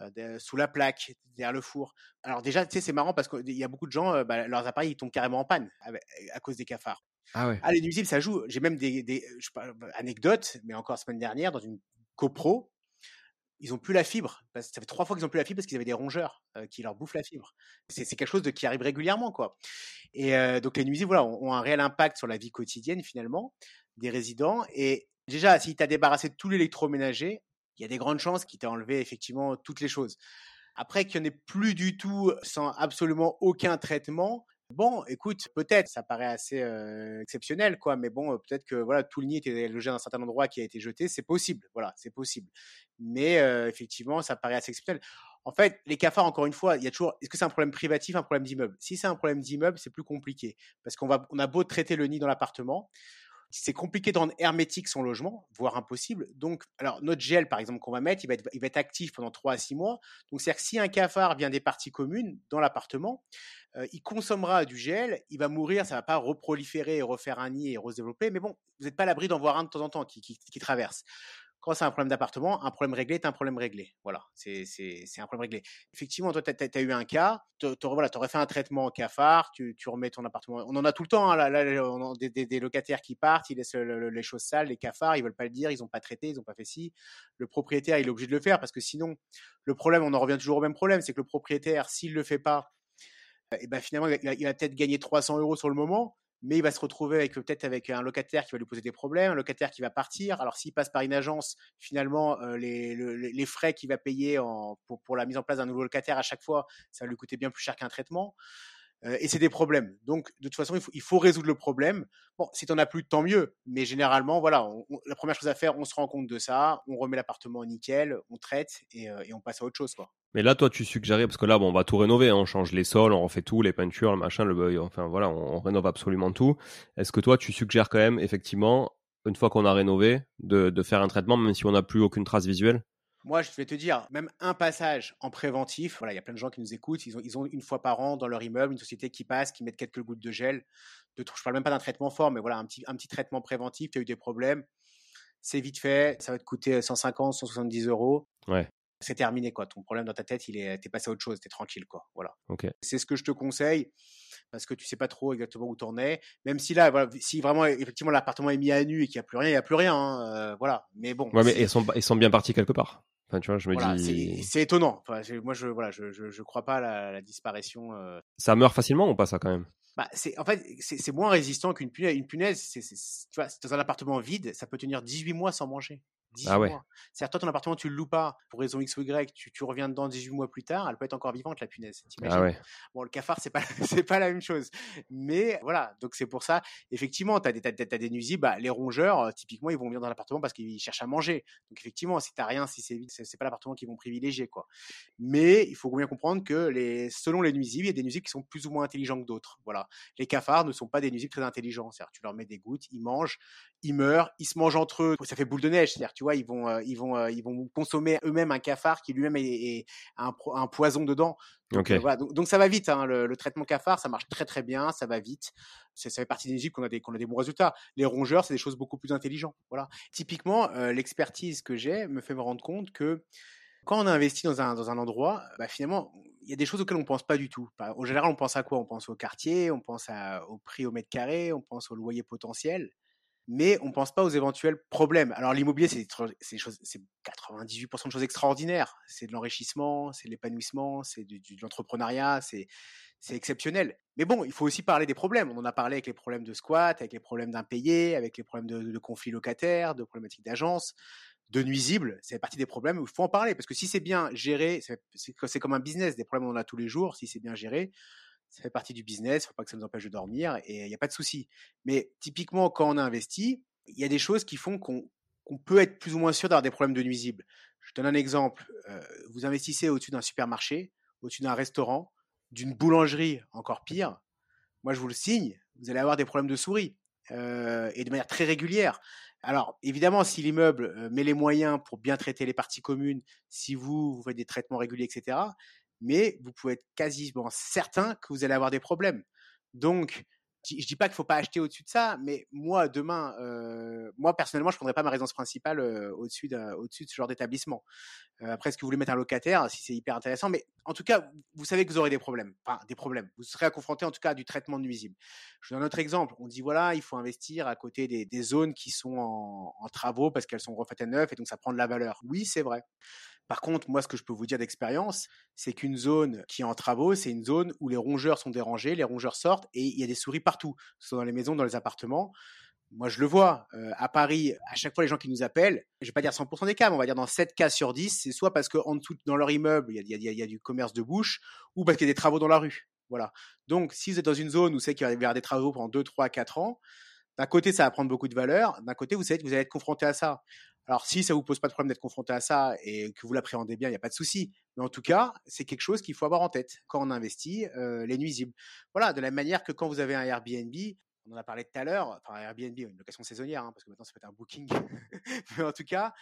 euh, sous la plaque, derrière le four. Alors déjà, tu sais, c'est marrant parce qu'il y a beaucoup de gens, euh, bah, leurs appareils ils tombent carrément en panne à, cause des cafards. Ah ouais. Ah, les nuisibles, ça joue. J'ai même des, des je, anecdotes, mais encore la semaine dernière, dans une copro, ils ont plus la fibre. Ça fait trois fois qu'ils ont plus la fibre parce qu'ils avaient des rongeurs euh, qui leur bouffent la fibre. C'est quelque chose de, qui arrive régulièrement, quoi. Et donc les nuisibles, voilà, ont, un réel impact sur la vie quotidienne finalement des résidents. Et déjà, si tu as débarrassé de tout l'électroménager, il y a des grandes chances qu'il t'ait enlevé effectivement toutes les choses. Après qu'il n'y en ait plus du tout sans absolument aucun traitement, Bon, écoute, peut-être, ça paraît assez exceptionnel, quoi. Mais bon, peut-être que voilà, tout le nid était logé dans un certain endroit qui a été jeté, c'est possible. Voilà, c'est possible. Mais effectivement, ça paraît assez exceptionnel. En fait, les cafards, encore une fois, il y a toujours. Est-ce que c'est un problème privatif, un problème d'immeuble? Si c'est un problème d'immeuble, c'est plus compliqué parce qu'on va, on a beau traiter le nid dans l'appartement, c'est compliqué de rendre hermétique son logement, voire impossible. Donc, alors notre gel, par exemple, qu'on va mettre, il va, être, actif pendant 3 à 6 mois. Donc, c'est-à-dire que si un cafard vient des parties communes dans l'appartement, euh, il consommera du gel, il va mourir, ça va pas reproliférer et refaire un nid et redévelopper. Mais bon, vous n'êtes pas à l'abri d'en voir un de temps en temps qui traverse quand c'est un problème d'appartement, un problème réglé est un problème réglé. Voilà, c'est un problème réglé. Effectivement, toi, tu as, eu un cas, tu voilà, aurais fait un traitement cafard, tu, remets ton appartement. On en a tout le temps, hein, a des, locataires qui partent, ils laissent les choses sales, les cafards, ils veulent pas le dire, ils n'ont pas traité, ils n'ont pas fait ci. Le propriétaire, il est obligé de le faire parce que sinon, le problème, on en revient toujours au même problème, c'est que le propriétaire, s'il le fait pas, eh ben finalement, il il va peut-être gagner 300 euros sur le moment, mais il va se retrouver avec peut-être avec un locataire qui va lui poser des problèmes, un locataire qui va partir. Alors s'il passe par une agence, finalement euh, les, frais qu'il va payer pour, pour, la mise en place d'un nouveau locataire à chaque fois, ça va lui coûter bien plus cher qu'un traitement. Euh, et c'est des problèmes. Donc, de toute façon, il faut, résoudre le problème. Bon, si tu n'en as plus, tant mieux. Mais généralement, voilà, la première chose à faire, on se rend compte de ça, on remet l'appartement nickel, on traite et, euh, on passe à autre chose. Quoi. Mais là, toi, tu suggérais, parce que là, on va tout rénover, hein, on change les sols, on refait tout, les peintures, le machin, le enfin voilà, on, rénove absolument tout. Est-ce que toi, tu suggères quand même, effectivement, une fois qu'on a rénové, de faire un traitement, même si on n'a plus aucune trace visuelle? Moi, je vais te dire, même un passage en préventif, voilà, il y a plein de gens qui nous écoutent, ils ont, ils ont une fois par an dans leur immeuble une société qui passe, qui met quelques gouttes de gel. De, je parle même pas d'un traitement fort, mais voilà, un petit, un petit traitement préventif, tu as eu des problèmes, c'est vite fait, ça va te coûter 150, 170 euros. Ouais. C'est terminé, quoi. Ton problème dans ta tête, il est, t'es passé à autre chose, t'es tranquille, quoi. Voilà. Ok. C'est ce que je te conseille parce que tu sais pas trop exactement où t'en es. Même si là, voilà, si vraiment effectivement l'appartement est mis à nu et qu'il n'y a plus rien, il n'y a plus rien. Hein, euh, voilà. Mais bon. Ouais, mais ils sont, ils sont bien partis quelque part. Enfin, tu vois, je me dis. C'est étonnant. Enfin, moi, je voilà, je, je, je crois pas à la, la disparition. Euh... Ça meurt facilement ou pas ça quand même? Bah, c'est en fait c'est moins résistant qu'une punaise. Une punaise, c'est tu vois, dans un appartement vide, ça peut tenir 18 mois sans manger. 18 ah mois. C'est-à-dire, toi, ton appartement, tu le loues pas pour raison X ou Y, tu, tu, reviens dedans 18 mois plus tard, elle peut être encore vivante, la punaise. Ah ouais. Bon, le cafard, c'est pas, <laughs> c'est pas la même chose. Mais voilà, donc c'est pour ça, effectivement, tu as, as, des nuisibles, bah, les rongeurs, typiquement, ils vont venir dans l'appartement parce qu'ils cherchent à manger. Donc effectivement, si t'as rien, si c'est vide, c'est pas l'appartement qu'ils vont privilégier, quoi. Mais il faut bien comprendre que les, selon les nuisibles, il y a des nuisibles qui sont plus ou moins intelligents que d'autres. Voilà. Les cafards ne sont pas des nuisibles très intelligents. C'est-à-dire, tu leur mets des gouttes, ils mangent, ils meurent, ils se mangent entre eux. Ça fait boule de neige. C'est-à-dire, tu vois, ils vont, euh, ils vont, euh, ils vont consommer eux-mêmes un cafard qui lui-même est, un, un, poison dedans. Donc, euh, voilà. donc, ça va vite. Hein. Le, traitement cafard, ça marche très très bien, ça va vite. Ça, fait partie des nuisibles qu'on a des, qu'on a des bons résultats. Les rongeurs, c'est des choses beaucoup plus intelligentes. Voilà. Typiquement, l'expertise que j'ai me fait me rendre compte que quand on investit dans un, dans un endroit, bah finalement, il y a des choses auxquelles on ne pense pas du tout. Au général, on pense à quoi? On pense au quartier, on pense au prix au mètre carré, on pense au loyer potentiel, mais on ne pense pas aux éventuels problèmes. Alors l'immobilier, c'est 98% de choses extraordinaires. C'est de l'enrichissement, c'est de l'épanouissement, c'est de, l'entrepreneuriat, c'est exceptionnel. Mais bon, il faut aussi parler des problèmes. On en a parlé avec les problèmes de squat, avec les problèmes d'impayés, avec les problèmes de, conflits locataires, de problématiques d'agence de nuisibles, c'est partie des problèmes où il faut en parler. Parce que si c'est bien géré, c'est comme un business, des problèmes on en a tous les jours, si c'est bien géré, ça fait partie du business, il ne faut pas que ça nous empêche de dormir et il n'y a pas de souci. Mais typiquement, quand on a investi, il y a des choses qui font qu'on peut être plus ou moins sûr d'avoir des problèmes de nuisibles. Je donne un exemple. Euh, vous investissez au-dessus d'un supermarché, au-dessus d'un restaurant, d'une boulangerie, encore pire. Moi, je vous le signe, vous allez avoir des problèmes de souris. Euh, et de manière très régulière. Alors, évidemment, si l'immeuble met les moyens pour bien traiter les parties communes, si vous, vous faites des traitements réguliers, etc., mais vous pouvez être quasiment certain que vous allez avoir des problèmes. Donc, je dis pas qu'il faut pas acheter au-dessus de ça, mais moi demain, euh, moi personnellement, je prendrais pas ma résidence principale euh, au-dessus de, ce genre d'établissement. Euh, après, est-ce que vous voulez mettre un locataire, si c'est hyper intéressant, mais en tout cas, vous savez que vous aurez des problèmes, des problèmes. Vous serez confronté en tout cas à du traitement nuisible. Je donne un autre exemple. On dit voilà, il faut investir à côté des, des zones qui sont en, en travaux parce qu'elles sont refaites à neuf et donc ça prend de la valeur. Oui, c'est vrai. Par contre, moi, ce que je peux vous dire d'expérience, c'est qu'une zone qui est en travaux, c'est une zone où les rongeurs sont dérangés, les rongeurs sortent et il y a des souris partout, ce soit dans les maisons, dans les appartements. Moi, je le vois. Euh, à Paris, à chaque fois, les gens qui nous appellent, je vais pas dire 100% des cas, mais on va dire dans 7 cas sur 10, c'est soit parce qu'en dessous, dans leur immeuble, il y a, y a, du commerce de bouche, ou parce qu'il y a des travaux dans la rue. Voilà. Donc, si vous êtes dans une zone où c'est qu'il va y avoir des travaux pendant 2, 3, 4 ans, d'un côté, ça va prendre beaucoup de valeur. D'un côté, vous savez que vous allez être confronté à ça. Alors, si ça vous pose pas de problème d'être confronté à ça et que vous l'appréhendez bien, il n'y a pas de souci. Mais en tout cas, c'est quelque chose qu'il faut avoir en tête quand on investit euh, les nuisibles. Voilà, de la manière que quand vous avez un Airbnb, on en a parlé tout à l'heure, enfin Airbnb, une location saisonnière, hein, parce que maintenant ça peut être un booking. <laughs> Mais en tout cas,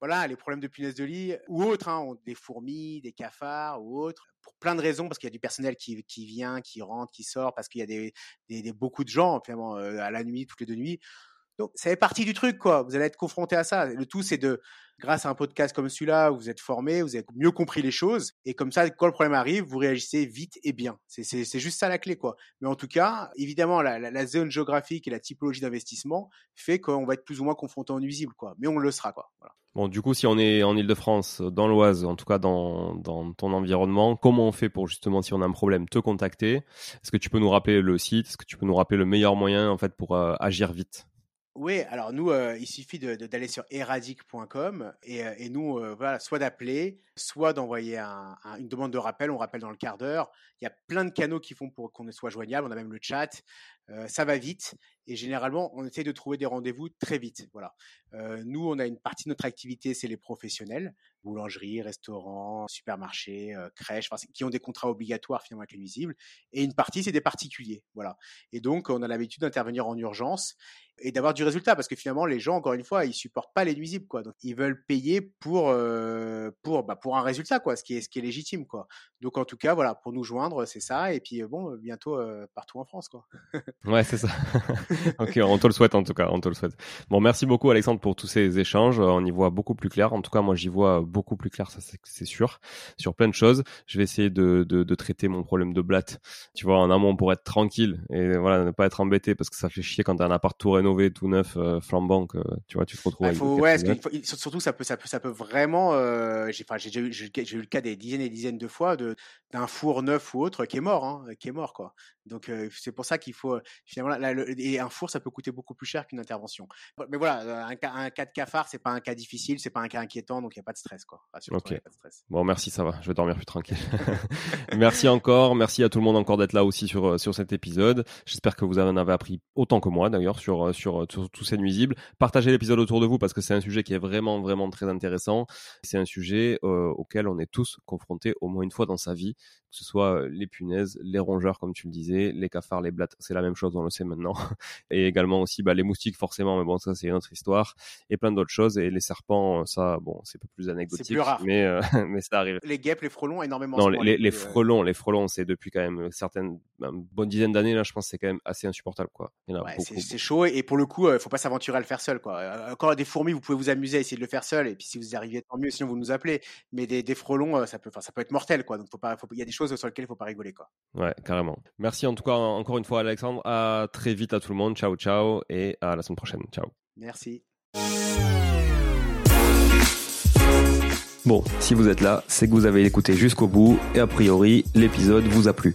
voilà, les problèmes de punaise de lit ou autres, hein, des fourmis, des cafards ou autres, pour plein de raisons, parce qu'il y a du personnel qui, qui vient, qui rentre, qui sort, parce qu'il y a des, des, beaucoup de gens, finalement, euh, à la nuit, toutes les deux nuits. Donc, ça fait partie du truc, quoi. Vous allez être confronté à ça. Le tout, c'est de, grâce à un podcast comme celui-là, vous êtes formé, vous avez mieux compris les choses. Et comme ça, quand le problème arrive, vous réagissez vite et bien. C'est juste ça la clé, quoi. Mais en tout cas, évidemment, la, zone géographique et la typologie d'investissement fait qu'on va être plus ou moins confronté en nuisible, quoi. Mais on le sera, quoi. Bon, du coup, si on est en Ile-de-France, dans l'Oise, en tout cas dans, dans ton environnement, comment on fait pour justement, si on a un problème, te contacter? Est-ce que tu peux nous rappeler le site? Est-ce que tu peux nous rappeler le meilleur moyen, en fait, pour euh, agir vite? Oui, alors nous, euh, il suffit d'aller sur eradic.com et, euh, et, nous, euh, voilà, soit d'appeler, soit d'envoyer un, une demande de rappel. On rappelle dans le quart d'heure. Il y a plein de canaux qui font pour qu'on soit joignable. On a même le chat. ça va vite et généralement, on essaie de trouver des rendez-vous très vite. Voilà. nous, on a une partie de notre activité, c'est les professionnels, boulangerie, restaurants, supermarchés, crèches, qui ont des contrats obligatoires finalement avec les nuisibles. Et une partie, c'est des particuliers. Voilà. Et donc, on a l'habitude d'intervenir en urgence et d'avoir du résultat parce que finalement les gens encore une fois ils supportent pas les nuisibles quoi donc ils veulent payer pour bah, pour un résultat quoi ce qui est légitime quoi donc en tout cas voilà pour nous joindre c'est ça et puis bon bientôt partout en France quoi ouais c'est ça <laughs> <laughs> ok on te le souhaite en tout cas on te le souhaite bon merci beaucoup Alexandre pour tous ces échanges on y voit beaucoup plus clair en tout cas moi j'y vois beaucoup plus clair ça c'est sûr sur plein de choses je vais essayer de, de, de traiter mon problème de blatte tu vois en amont pour être tranquille et voilà ne pas être embêté parce que ça fait chier quand t'as un appart tout rénové tout neuf, euh, flambant, que tu vois, tu te retrouves Bah, faut, ouais, faut- surtout ça peut, ça peut, ça peut vraiment. euh, j'ai, enfin, j'ai déjà eu, j'ai, j'ai eu le cas des dizaines et dizaines de fois de d'un four neuf ou autre qui est mort, hein, qui est mort quoi. Donc euh, c'est pour ça qu'il faut euh, finalement là, le- et un four ça peut coûter beaucoup plus cher qu'une intervention. Mais voilà, un, cas- un cas de cafard c'est pas un cas difficile, c'est pas un cas inquiétant, donc il y a pas de stress quoi. Rassure-toi, Ok. y a pas de stress. Bon, merci, ça va. Je vais dormir plus tranquille. <laughs> merci encore. Merci à tout le monde encore d'être là aussi sur, euh, sur cet épisode. J'espère que vous en avez appris autant que moi, d'ailleurs, sur, euh, sur, euh, sur tous ces nuisibles. Partagez l'épisode autour de vous parce que c'est un sujet qui est vraiment, vraiment très intéressant. C'est un sujet euh, auquel on est tous confrontés au moins une fois dans sa vie, que ce soit euh, les punaises, les rongeurs, comme tu le disais, les cafards, les blattes. C'est la même chose, on le sait maintenant. <laughs> Et également aussi bah, les moustiques, forcément, mais bon, ça, c'est une autre histoire. Et plein d'autres choses. Et les serpents, ça, bon, c'est peu plus anecdotique. plus rare. Mais, euh, <laughs> mais ça arrive. Les guêpes, les frelons énormément. en Non, les, les, les plus, euh, frelons, les frelons, c'est depuis quand même certaines, une bonne dizaine d'années là, je pense que c'est quand même assez insupportable quoi. Ouais, c'est chaud et pour le coup, il faut pas s'aventurer à le faire seul. Quoi. Euh, Encore des fourmis, vous pouvez vous amuser à essayer de le faire seul et puis si vous y arrivez, tant mieux. Sinon, vous nous appelez. Mais des, des frelons, euh, ça peut, ça peut être mortel. Quoi. Donc, faut pas, faut- il y a des choses sur lesquelles il faut pas rigoler. Quoi. Ouais, carrément. Merci en tout cas encore une fois Alexandre. À très vite à tout le monde. Ciao, ciao et à la semaine prochaine. Ciao. Merci. Bon, si vous êtes là, c'est que vous avez écouté jusqu'au bout et a priori, l'épisode vous a plu.